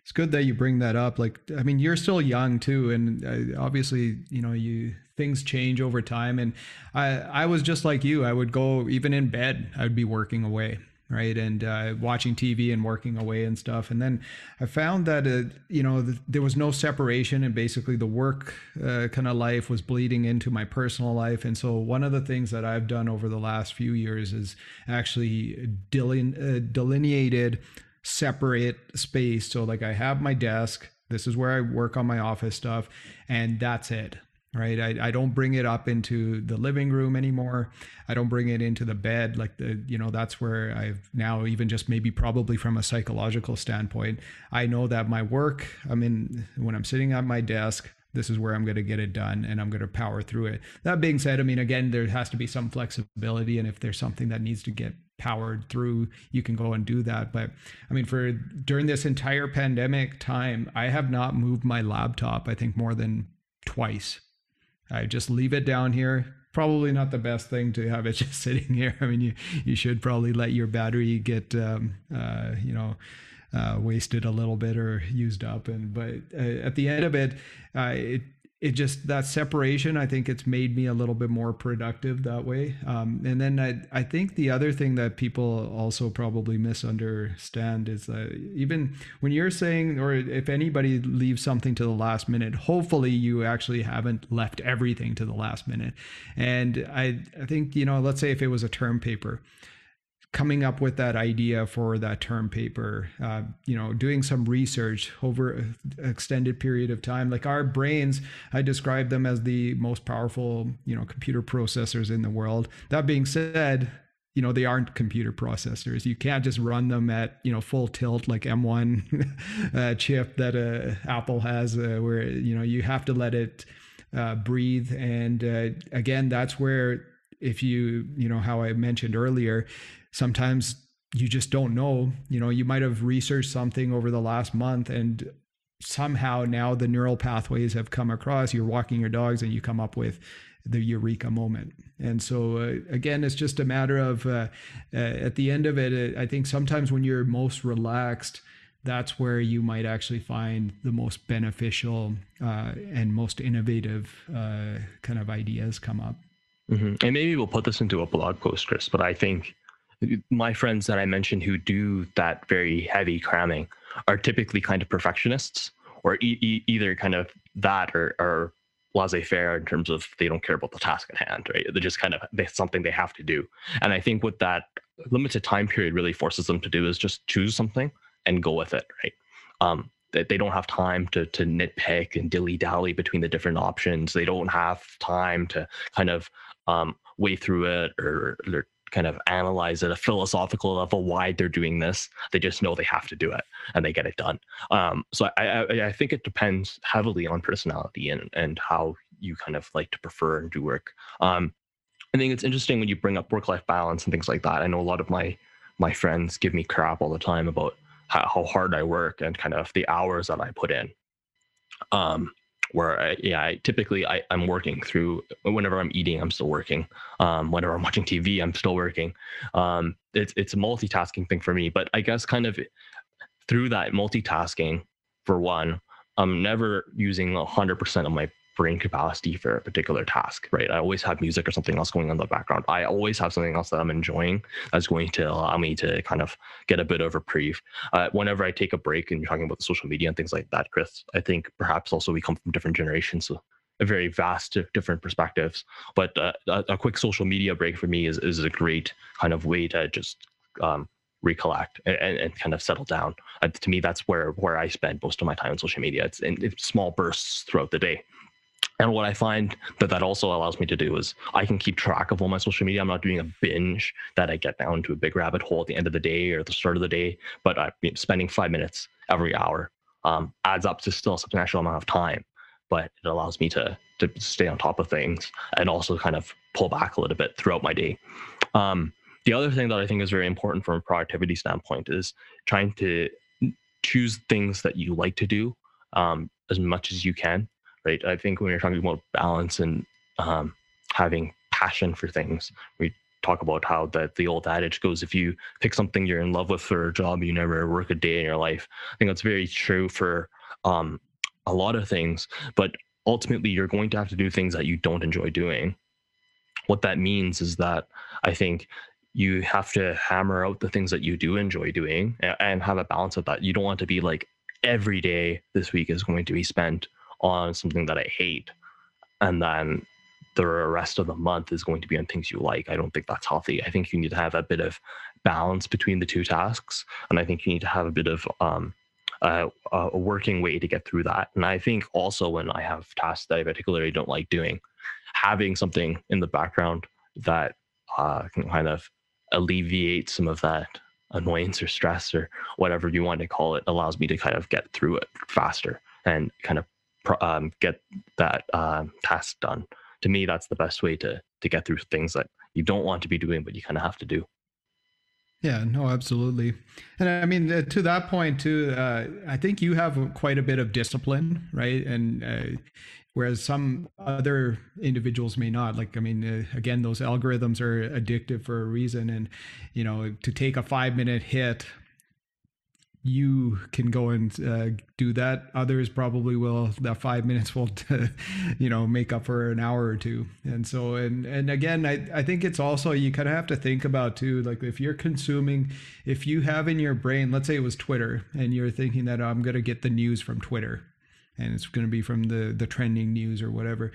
it's good that you bring that up. Like, I mean, you're still young too, and obviously, you know, you things change over time. And I I was just like you. I would go even in bed. I would be working away right? And uh, watching tv and working away and stuff. And then i found that uh, you know th- there was no separation and basically the work uh, kind of life was bleeding into my personal life. And so one of the things that i've done over the last few years is actually deline- uh, delineated separate space. So like i have my desk this is where i work on my office stuff and that's it right? I, I don't bring it up into the living room anymore. I don't bring it into the bed like the you know that's where i've now even just maybe probably from a psychological standpoint i know that my work i mean when i'm sitting at my desk this is where i'm going to get it done and i'm going to power through it. That being said i mean again there has to be some flexibility and if there's something that needs to get powered through you can go and do that. But i mean for during this entire pandemic time i have not moved my laptop i think more than twice I just leave it down here. Probably not the best thing to have it just sitting here. I mean, you you should probably let your battery get um, uh, you know uh, wasted a little bit or used up. And but uh, at the end of it, it it just that separation i think it's made me a little bit more productive that way. Um, and then I, I think the other thing that people also probably misunderstand is that even when you're saying or if anybody leaves something to the last minute hopefully you actually haven't left everything to the last minute. And i, I think you know let's say if it was a term paper coming up with that idea for that term paper uh, you know doing some research over an extended period of time. Like our brains i describe them as the most powerful you know computer processors in the world. That being said you know they aren't computer processors. You can't just run them at you know full tilt like m1 uh, chip that uh, apple has uh, where you know you have to let it uh, breathe. And uh, again that's where if you you know how i mentioned earlier sometimes you just don't know. You know, you might have researched something over the last month and somehow now the neural pathways have come across. You're walking your dogs and you come up with the eureka moment. And so, uh, again, it's just a matter of uh, uh, at the end of it, uh, I think sometimes when you're most relaxed, that's where you might actually find the most beneficial uh, and most innovative uh, kind of ideas come up. Mm-hmm. And maybe we'll put this into a blog post, Chris, but I think my friends that I mentioned who do that very heavy cramming are typically kind of perfectionists or e- e- either kind of that or, or laissez-faire in terms of they don't care about the task at hand right? They're just kind of something they have to do. And i think what that limited time period really forces them to do is just choose something and go with it right? Um, that they don't have time to to nitpick and dilly dally between the different options. They don't have time to kind of um, weigh through it or, or kind of analyze at a philosophical level why they're doing this. They just know they have to do it and they get it done. Um, so I, I, I think it depends heavily on personality and, and how you kind of like to prefer and do work. Um, I think it's interesting when you bring up work life balance and things like that. I know a lot of my my friends give me crap all the time about how, how hard I work and kind of the hours that I put in. Um, where I, yeah, I typically I, I'm working through whenever I'm eating, I'm still working. Um, whenever I'm watching TV, I'm still working. Um, it's it's a multitasking thing for me, but I guess kind of through that multitasking, for one, I'm never using 100% of my brain capacity for a particular task, right? I always have music or something else going on in the background. I always have something else that I'm enjoying that's going to allow me to kind of get a bit of reprieve. Uh, whenever I take a break and you're talking about the social media and things like that, Chris, I think perhaps also we come from different generations. So a very vast different perspectives. But uh, a, a, quick social media break for me is, is a great kind of way to just um, recollect and, and, kind of settle down. Uh, to me, that's where where I spend most of my time on social media. It's in, in small bursts throughout the day. And what I find that that also allows me to do is I can keep track of all my social media. I'm not doing a binge that I get down into a big rabbit hole at the end of the day or at the start of the day, but I'm spending five minutes every hour um, adds up to still a substantial amount of time. But it allows me to to stay on top of things and also kind of pull back a little bit throughout my day. Um, the other thing that I think is very important from a productivity standpoint is trying to choose things that you like to do um, as much as you can right? I think when you're talking about balance and um, having passion for things, we talk about how that the old adage goes: if you pick something you're in love with for a job, you never work a day in your life. I think that's very true for um, a lot of things, but ultimately, you're going to have to do things that you don't enjoy doing. What that means is that I think you have to hammer out the things that you do enjoy doing and have a balance of that. You don't want to be like every day this week is going to be spent on something that I hate, and then the rest of the month is going to be on things you like. I don't think that's healthy. I think you need to have a bit of balance between the two tasks, and I think you need to have a bit of um, a, a working way to get through that. And I think also when I have tasks that I particularly don't like doing, having something in the background that uh, can kind of alleviate some of that annoyance or stress or whatever you want to call it allows me to kind of get through it faster and kind of um, get that uh, task done. To me, that's the best way to to get through things that you don't want to be doing, but you kind of have to do. Yeah, no, absolutely. And I mean, uh, to that point too, uh, I think you have quite a bit of discipline, right? And uh, whereas some other individuals may not. Like, I mean, uh, again, those algorithms are addictive for a reason. And, you know, to take a five minute hit you can go and uh, do that. Others probably will. That five minutes will, you know, make up for an hour or two. And so, and and again, I I think it's also you kind of have to think about too. Like if you're consuming, if you have in your brain, let's say it was Twitter, and you're thinking that oh, I'm going to get the news from Twitter, and it's going to be from the the trending news or whatever.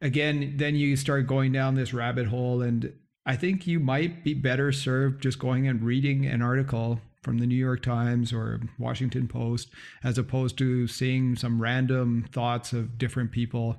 Again, then you start going down this rabbit hole, and I think you might be better served just going and reading an article from the New York Times or Washington Post, as opposed to seeing some random thoughts of different people.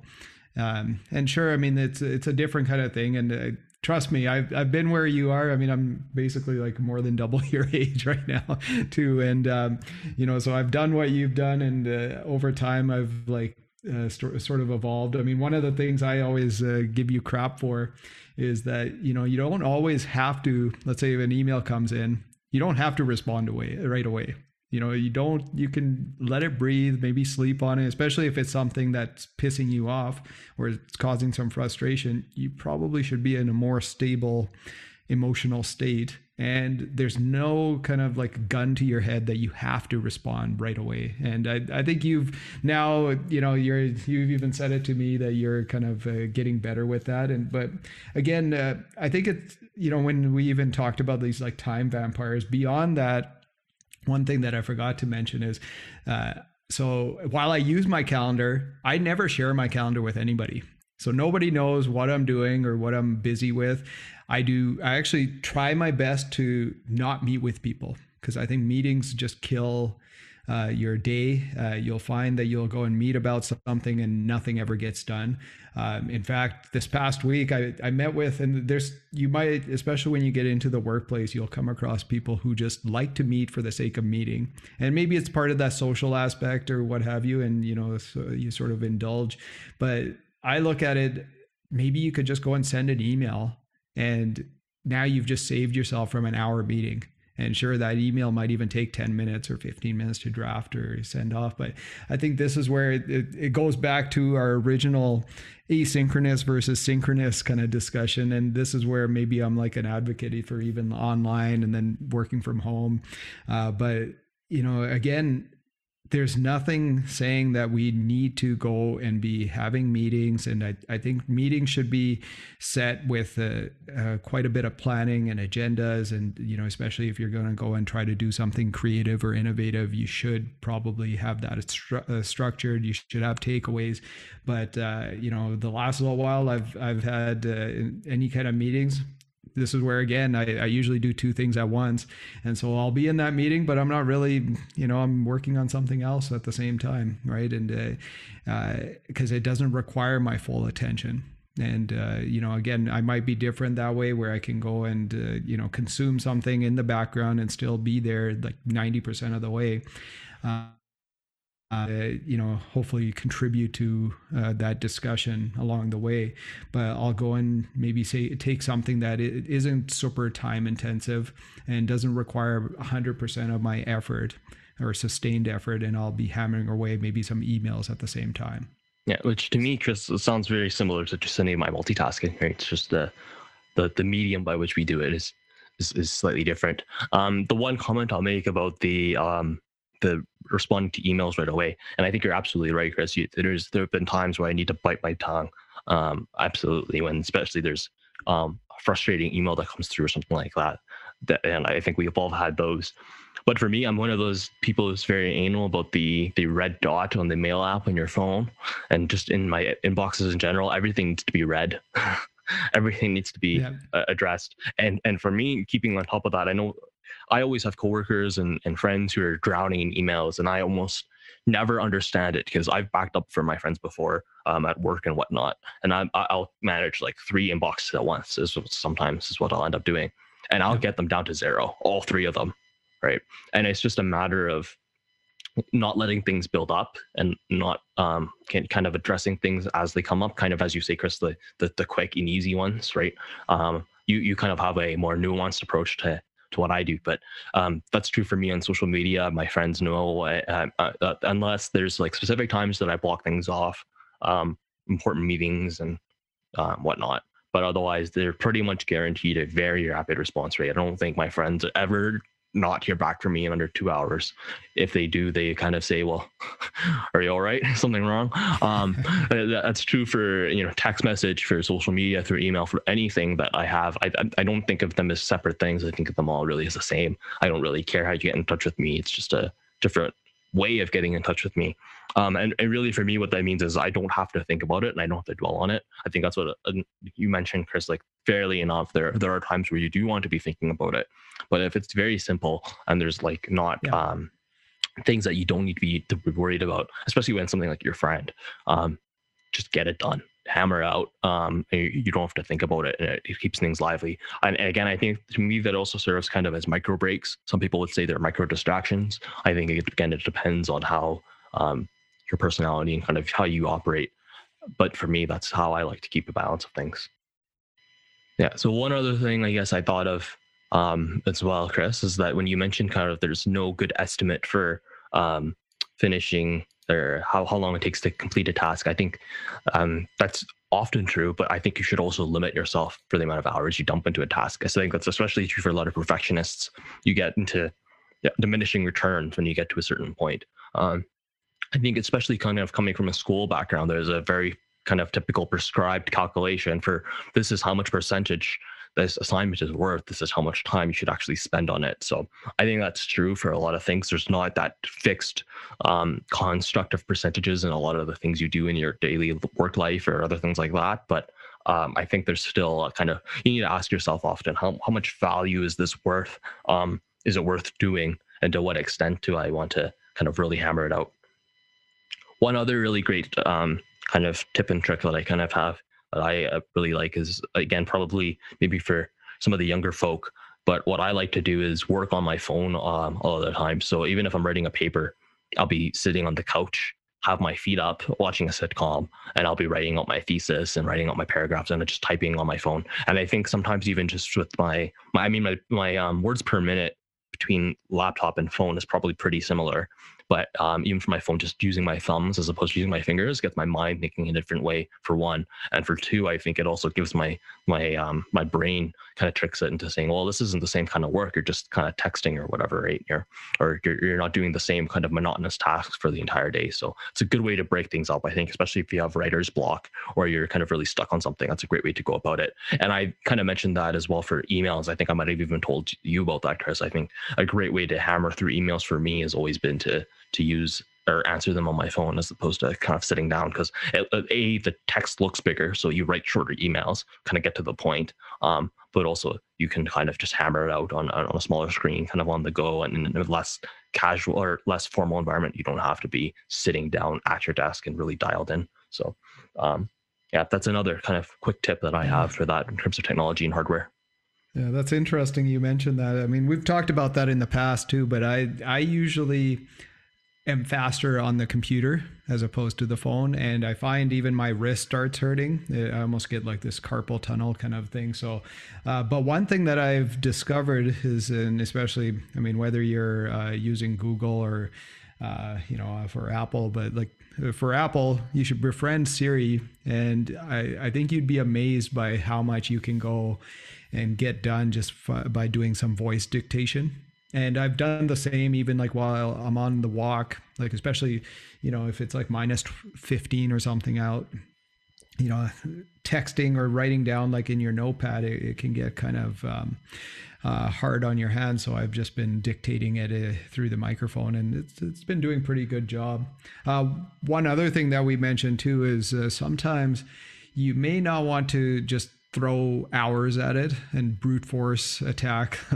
Um, and sure, I mean it's it's a different kind of thing. And uh, trust me, I've I've been where you are. I mean, I'm basically like more than double your age right now, too. And um, you know, so I've done what you've done, and uh, over time, I've like uh, st- sort of evolved. I mean, one of the things I always uh, give you crap for is that you know you don't always have to. Let's say an email comes in you don't have to respond away right away. You know you don't you can let it breathe maybe sleep on it especially if it's something that's pissing you off or it's causing some frustration you probably should be in a more stable emotional state and there's no kind of like gun to your head that you have to respond right away. And i, I think you've now you know you're you've even said it to me that you're kind of uh, getting better with that. And but again uh, i think it's you know when we even talked about these like time vampires beyond that one thing that i forgot to mention is uh, so while i use my calendar i never share my calendar with anybody. So nobody knows what I'm doing or what I'm busy with. I do, I actually try my best to not meet with people because I think meetings just kill uh, your day. Uh, you'll find that you'll go and meet about something and nothing ever gets done. Um, in fact, this past week I, I met with, and there's, you might, especially when you get into the workplace, you'll come across people who just like to meet for the sake of meeting. And maybe it's part of that social aspect or what have you. And, you know, so you sort of indulge. But I look at it, maybe you could just go and send an email and now you've just saved yourself from an hour meeting. And sure that email might even take 10 minutes or 15 minutes to draft or send off but i think this is where it, it, it goes back to our original asynchronous versus synchronous kind of discussion. And this is where maybe i'm like an advocate for even online and then working from home. Uh, but you know again there's nothing saying that we need to go and be having meetings and i, I think meetings should be set with uh, uh, quite a bit of planning and agendas and you know especially if you're going to go and try to do something creative or innovative you should probably have that stru- uh, structured you should have takeaways. But uh, you know the last little while i've i've had uh, any kind of meetings this is where again I, I, usually do two things at once. And so i'll be in that meeting but i'm not really you know i'm working on something else at the same time right? And because uh, uh, it doesn't require my full attention. And uh, you know again i might be different that way where i can go and uh, you know consume something in the background and still be there like 90% of the way. Uh, uh, you know, hopefully contribute to uh, that discussion along the way. But I'll go and maybe say take something that it isn't super time intensive and doesn't require 100% of my effort or sustained effort, and I'll be hammering away maybe some emails at the same time. Yeah, which to me, Chris, sounds very similar to just any of my multitasking. Right, it's just the the the medium by which we do it is is, is slightly different. Um, the one comment I'll make about the um, the responding to emails right away. And I think you're absolutely right, Chris. You, there's there have been times where I need to bite my tongue. Um, absolutely, when especially there's um, a frustrating email that comes through or something like that. that. And I think we've all had those. But for me, I'm one of those people who's very anal about the the red dot on the mail app on your phone, and just in my inboxes in general, everything needs to be red. everything needs to be yeah. uh, addressed. And and for me, keeping on top of that, I know I always have coworkers and, and friends who are drowning in emails, and I almost never understand it because I've backed up for my friends before um, at work and whatnot, and I, I'll manage like three inboxes at once. Is sometimes is what I'll end up doing, and I'll get them down to zero, all three of them, right? And it's just a matter of not letting things build up and not um, kind of addressing things as they come up, kind of as you say, Chris, the the, the quick and easy ones, right? Um, you you kind of have a more nuanced approach to to what I do. But um, that's true for me on social media. My friends know uh, uh, uh, unless there's like specific times that I block things off, um, important meetings and um, whatnot. But otherwise, they're pretty much guaranteed a very rapid response rate. I don't think my friends ever not hear back from me in under two hours. If they do, they kind of say, "Well, are you all right? Something wrong?" Um, that's true for you know text message, for social media, through email, for anything that I have. I I don't think of them as separate things. I think of them all really as the same. I don't really care how you get in touch with me. It's just a different way of getting in touch with me. Um, and, and really for me, what that means is I don't have to think about it and I don't have to dwell on it. I think that's what uh, you mentioned, Chris, like fairly enough, there, there are times where you do want to be thinking about it. But if it's very simple and there's like not, yeah. um, things that you don't need to be, to be worried about, especially when something like your friend, um, just get it done hammer out um, you don't have to think about it and it, it keeps things lively and, and, again i think to me that also serves kind of as micro breaks some people would say they're micro distractions i think again it depends on how um, your personality and kind of how you operate. But for me, that's how I like to keep a balance of things. Yeah. So one other thing I guess I thought of um, as well, Chris, is that when you mentioned kind of there's no good estimate for um, finishing or how, how long it takes to complete a task, I think um, that's often true, but I think you should also limit yourself for the amount of hours you dump into a task. I think that's especially true for a lot of perfectionists. You get into diminishing returns when you get to a certain point. Um, I think, especially kind of coming from a school background, there's a very kind of typical prescribed calculation for this is how much percentage this assignment is worth. This is how much time you should actually spend on it. So I think that's true for a lot of things. There's not that fixed um, construct of percentages in a lot of the things you do in your daily work life or other things like that. But um, I think there's still a kind of you need to ask yourself often how how much value is this worth? Um, is it worth doing? And to what extent do I want to kind of really hammer it out? One other really great um, kind of tip and trick that I kind of have that I uh, really like is again probably maybe for some of the younger folk. But what I like to do is work on my phone um, all the time. So even if I'm writing a paper, I'll be sitting on the couch, have my feet up, watching a sitcom, and I'll be writing out my thesis and writing out my paragraphs and just typing on my phone. And I think sometimes even just with my, my I mean my my um, words per minute between laptop and phone is probably pretty similar but um, even for my phone, just using my thumbs as opposed to using my fingers gets my mind thinking a different way. For one, and for two, I think it also gives my my um, my brain kind of tricks it into saying, well, this isn't the same kind of work. You're just kind of texting or whatever, right? You're or you're, you're not doing the same kind of monotonous tasks for the entire day. So it's a good way to break things up. I think, especially if you have writer's block or you're kind of really stuck on something. That's a great way to go about it. And I kind of mentioned that as well for emails. I think I might have even told you about that, Chris. I think a great way to hammer through emails for me has always been to to use or answer them on my phone as opposed to kind of sitting down because a the text looks bigger so you write shorter emails kind of get to the point um, but also you can kind of just hammer it out on, on a smaller screen kind of on the go and in a less casual or less formal environment you don't have to be sitting down at your desk and really dialed in so um, yeah that's another kind of quick tip that i have for that in terms of technology and hardware yeah, that's interesting. You mentioned that. I mean, we've talked about that in the past too, but I I usually am faster on the computer as opposed to the phone and i find even my wrist starts hurting. I almost get like this carpal tunnel kind of thing. So uh, but one thing that i've discovered is and especially i mean whether you're uh, using google or uh, you know for apple but like for apple you should befriend siri and I, I think you'd be amazed by how much you can go and get done just f- by doing some voice dictation and I've done the same even like while I'm on the walk, like especially, you know, if it's like minus 15 or something out, you know, texting or writing down like in your notepad, it, it can get kind of um, uh, hard on your hands. So I've just been dictating it uh, through the microphone, and it's it's been doing pretty good job. Uh, one other thing that we mentioned too is uh, sometimes you may not want to just throw hours at it and brute force attack.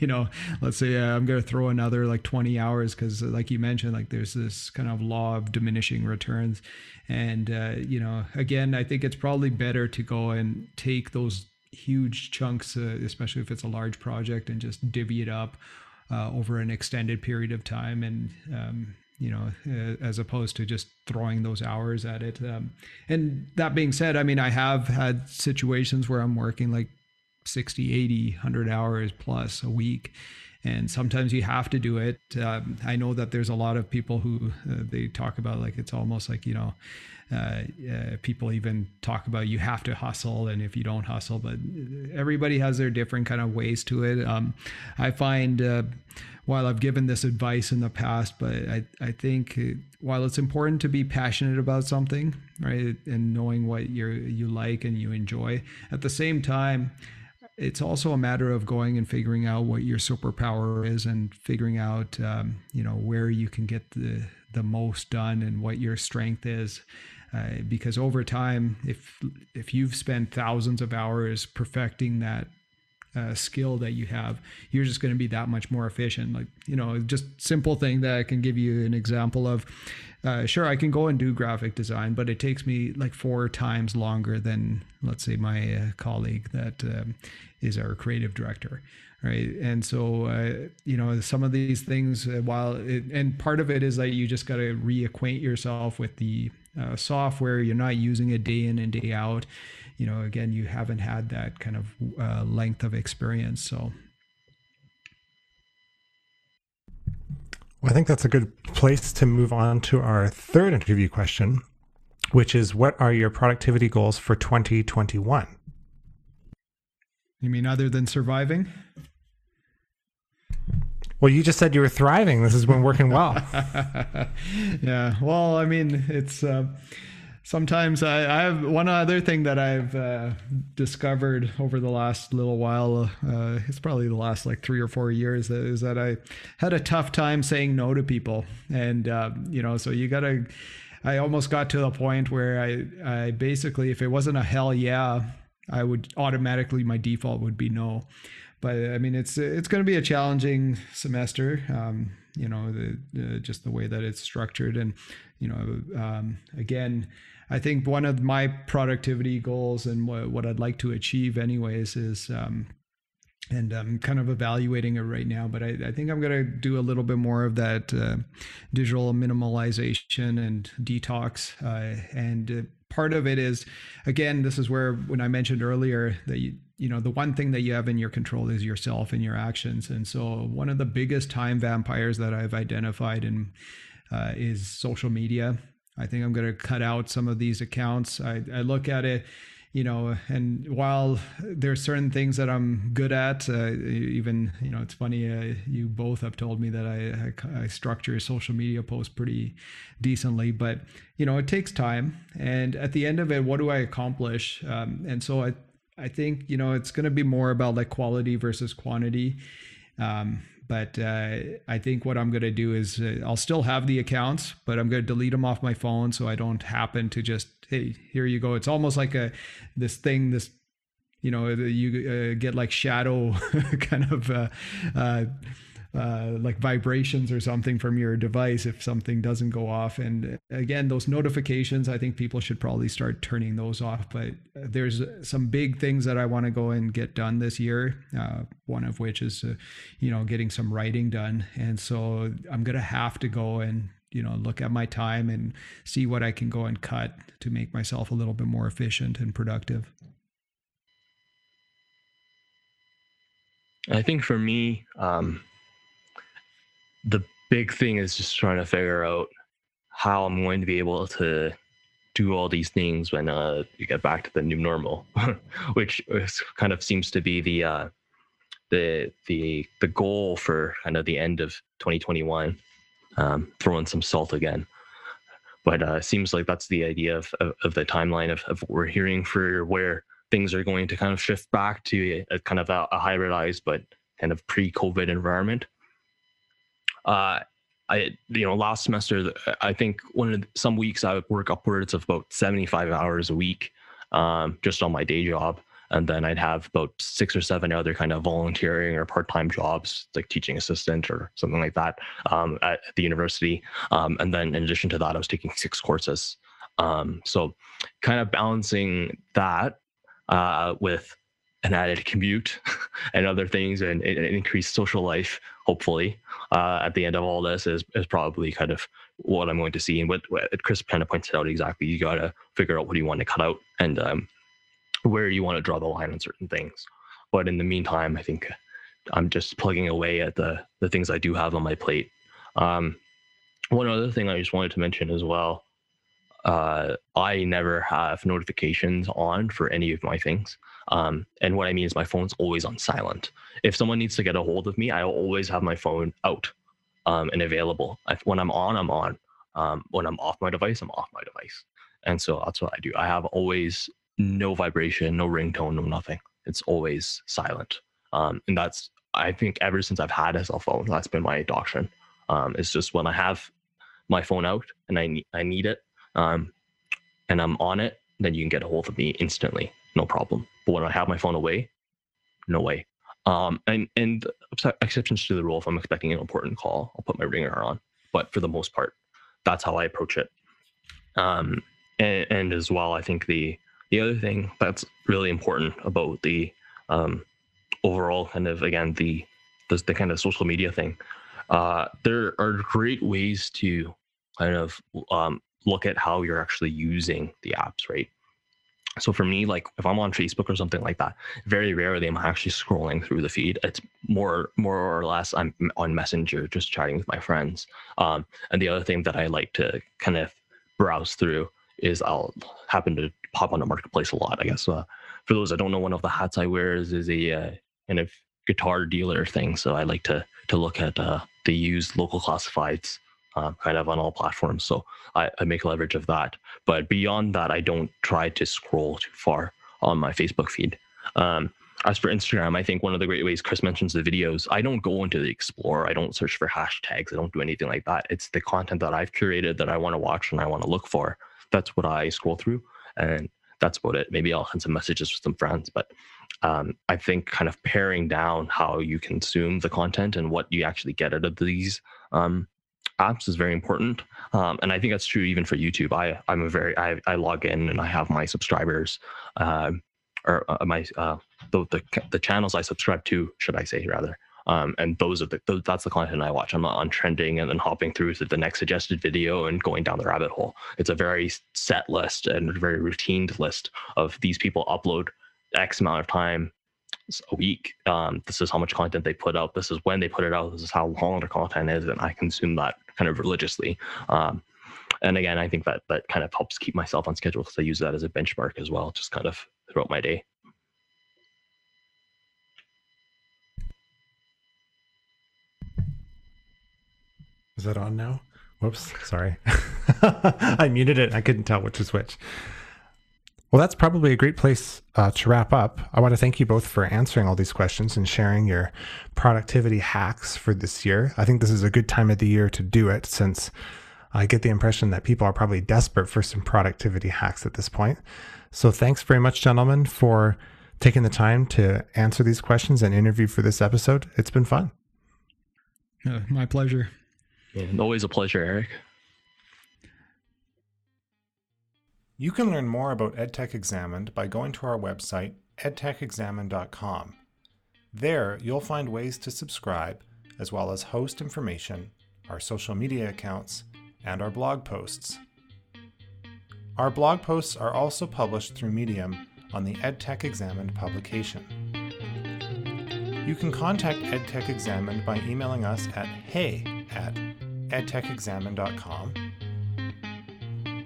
You know let's say uh, i'm going to throw another like 20 hours because like you mentioned like there's this kind of law of diminishing returns. And uh, you know again i think it's probably better to go and take those huge chunks uh, especially if it's a large project and just divvy it up uh, over an extended period of time. And um, you know, uh, as opposed to just throwing those hours at it. Um, and that being said, I mean, I have had situations where I'm working like 60, 80, 100 hours plus a week. And sometimes you have to do it. Um, I know that there's a lot of people who uh, they talk about like it's almost like, you know, uh, uh, people even talk about you have to hustle and if you don't hustle, but everybody has their different kind of ways to it. Um, I find uh, while I've given this advice in the past, but I, I think while it's important to be passionate about something, right, and knowing what you you like and you enjoy, at the same time, it's also a matter of going and figuring out what your superpower is and figuring out, um, you know, where you can get the the most done and what your strength is. Uh, because over time, if if you've spent thousands of hours perfecting that uh, skill that you have, you're just going to be that much more efficient. Like, you know, just simple thing that I can give you an example of. Uh, sure, I can go and do graphic design, but it takes me like four times longer than, let's say, my uh, colleague that um, is our creative director. Right. And so, uh, you know, some of these things, uh, while it, and part of it is that you just got to reacquaint yourself with the uh, software, you're not using it day in and day out you know, again, you haven't had that kind of uh, length of experience. So. Well, I think that's a good place to move on to our third interview question, which is what are your productivity goals for 2021? You mean other than surviving? Well, you just said you were thriving. This has been working well. yeah. Well, I mean, it's uh, sometimes I, I, have one other thing that I've uh, discovered over the last little while. Uh, it's probably the last like three or four years is that I had a tough time saying no to people, and uh, you know, so you gotta. I almost got to the point where I, I basically, if it wasn't a hell yeah, I would automatically my default would be no. But I mean, it's it's going to be a challenging semester. Um, you know, the, just the way that it's structured, and you know, um, again I think one of my productivity goals and what, what I'd like to achieve, anyways, is um, and I'm kind of evaluating it right now, but I, I think I'm going to do a little bit more of that uh, digital minimalization and detox. Uh, and uh, part of it is, again, this is where when I mentioned earlier that you, you know the one thing that you have in your control is yourself and your actions. And so one of the biggest time vampires that i've identified in uh, is social media. I think i'm going to cut out some of these accounts. I, I look at it you know and while there are certain things that i'm good at uh, even you know it's funny uh, you both have told me that I, I, I structure social media posts pretty decently but you know it takes time. And at the end of it what do i accomplish? Um, and so i i think you know it's going to be more about like quality versus quantity um, but uh, I think what I'm going to do is uh, I'll still have the accounts, but I'm going to delete them off my phone so I don't happen to just hey here you go. It's almost like a this thing this you know you uh, get like shadow kind of uh, like vibrations or something from your device if something doesn't go off. And again, those notifications, I think people should probably start turning those off. But there's some big things that I want to go and get done this year. Uh, one of which is, uh, you know, getting some writing done. And so I'm to have to go and you know look at my time and see what I can go and cut to make myself a little bit more efficient and productive. I think for me, um, the big thing is just trying to figure out how I'm going to be able to do all these things when uh, you get back to the new normal, which kind of seems to be the uh, the the the goal for kind of the end of 2021. Um, throwing some salt again, but uh, seems like that's the idea of, of, of the timeline of, of what we're hearing for where things are going to kind of shift back to a, a kind of a, a hybridized but kind of pre-COVID environment uh, I you know last semester I think one of the, some weeks I would work upwards of about 75 hours a week um, just on my day job. And then I'd have about six or seven other kind of volunteering or part-time jobs like teaching assistant or something like that um, at, the university. Um, and then in addition to that I was taking six courses. Um, so kind of balancing that uh, with an added commute and other things and, and increased social life hopefully. Uh, at the end of all this is, is probably kind of what i'm going to see. And what, what chris kind of pointed out exactly you got to figure out what you want to cut out and um, where you want to draw the line on certain things. But in the meantime i think i'm just plugging away at the the things i do have on my plate. Um, one other thing i just wanted to mention as well uh, I never have notifications on for any of my things. Um, and what I mean is my phone's always on silent. If someone needs to get a hold of me, I always have my phone out um, and available. When I'm on, I'm on. Um, when I'm off my device, I'm off my device. And so that's what I do. I have always no vibration, no ringtone, no nothing. It's always silent. Um, and that's, I think, ever since I've had a cell phone, that's been my doctrine. Um, it's just when I have my phone out and I need, I need it, um, and I'm on it, then you can get a hold of me instantly, no problem. But when I have my phone away, no way. Um, and and exceptions to the rule, if I'm expecting an important call, I'll put my ringer on. But for the most part, that's how I approach it. Um, and, and as well, I think the the other thing that's really important about the um, overall kind of again the, the the kind of social media thing, uh, there are great ways to kind of um, look at how you're actually using the apps, right? So for me, like if I'm on Facebook or something like that, very rarely am I actually scrolling through the feed. It's more more or less I'm on Messenger, just chatting with my friends. Um, and the other thing that I like to kind of browse through is I'll happen to pop on the marketplace a lot. I guess uh, for those that don't know, one of the hats I wear is, is a uh, kind of guitar dealer thing. So I like to to look at uh, the used local classifieds uh, kind of on all platforms. So I, I, make leverage of that. But beyond that, I don't try to scroll too far on my Facebook feed. Um, as for Instagram, I think one of the great ways Chris mentions the videos, I don't go into the Explorer. I don't search for hashtags. I don't do anything like that. It's the content that I've curated that I want to watch and I want to look for. That's what I scroll through. And that's about it. Maybe I'll send some messages with some friends, but um, I think kind of paring down how you consume the content and what you actually get out of these um, apps is very important. Um, and I think that's true even for YouTube. I, I'm a very, I, I log in and I have my subscribers, uh, or uh, my, uh, the, the, the channels I subscribe to, should I say rather. Um, and those are the, those, that's the content I watch. I'm not on trending and then hopping through to the next suggested video and going down the rabbit hole. It's a very set list and very routine list of these people upload X amount of time a week. Um, this is how much content they put out. This is when they put it out. This is how long their content is, and I consume that kind of religiously. Um, and again, I think that that kind of helps keep myself on schedule because I use that as a benchmark as well, just kind of throughout my day. Is that on now? Whoops, sorry. I muted it. I couldn't tell which is which. Well, that's probably a great place uh, to wrap up. I want to thank you both for answering all these questions and sharing your productivity hacks for this year. I think this is a good time of the year to do it since I get the impression that people are probably desperate for some productivity hacks at this point. So, thanks very much, gentlemen, for taking the time to answer these questions and interview for this episode. It's been fun. Uh, my pleasure. And always a pleasure, Eric. You can learn more about EdTech Examined by going to our website, edtechexamined.com. There, you'll find ways to subscribe, as well as host information, our social media accounts, and our blog posts. Our blog posts are also published through Medium on the EdTech Examined publication. You can contact EdTech Examined by emailing us at hey at edtechexamined.com.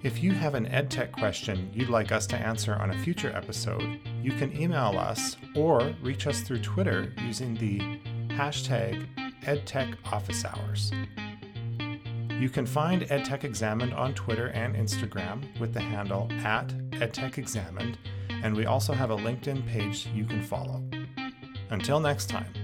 If you have an EdTech question you'd like us to answer on a future episode, you can email us or reach us through Twitter using the hashtag EdTechOfficeHours. You can find EdTech Examined on Twitter and Instagram with the handle at EdTech Examined, and we also have a LinkedIn page you can follow. Until next time.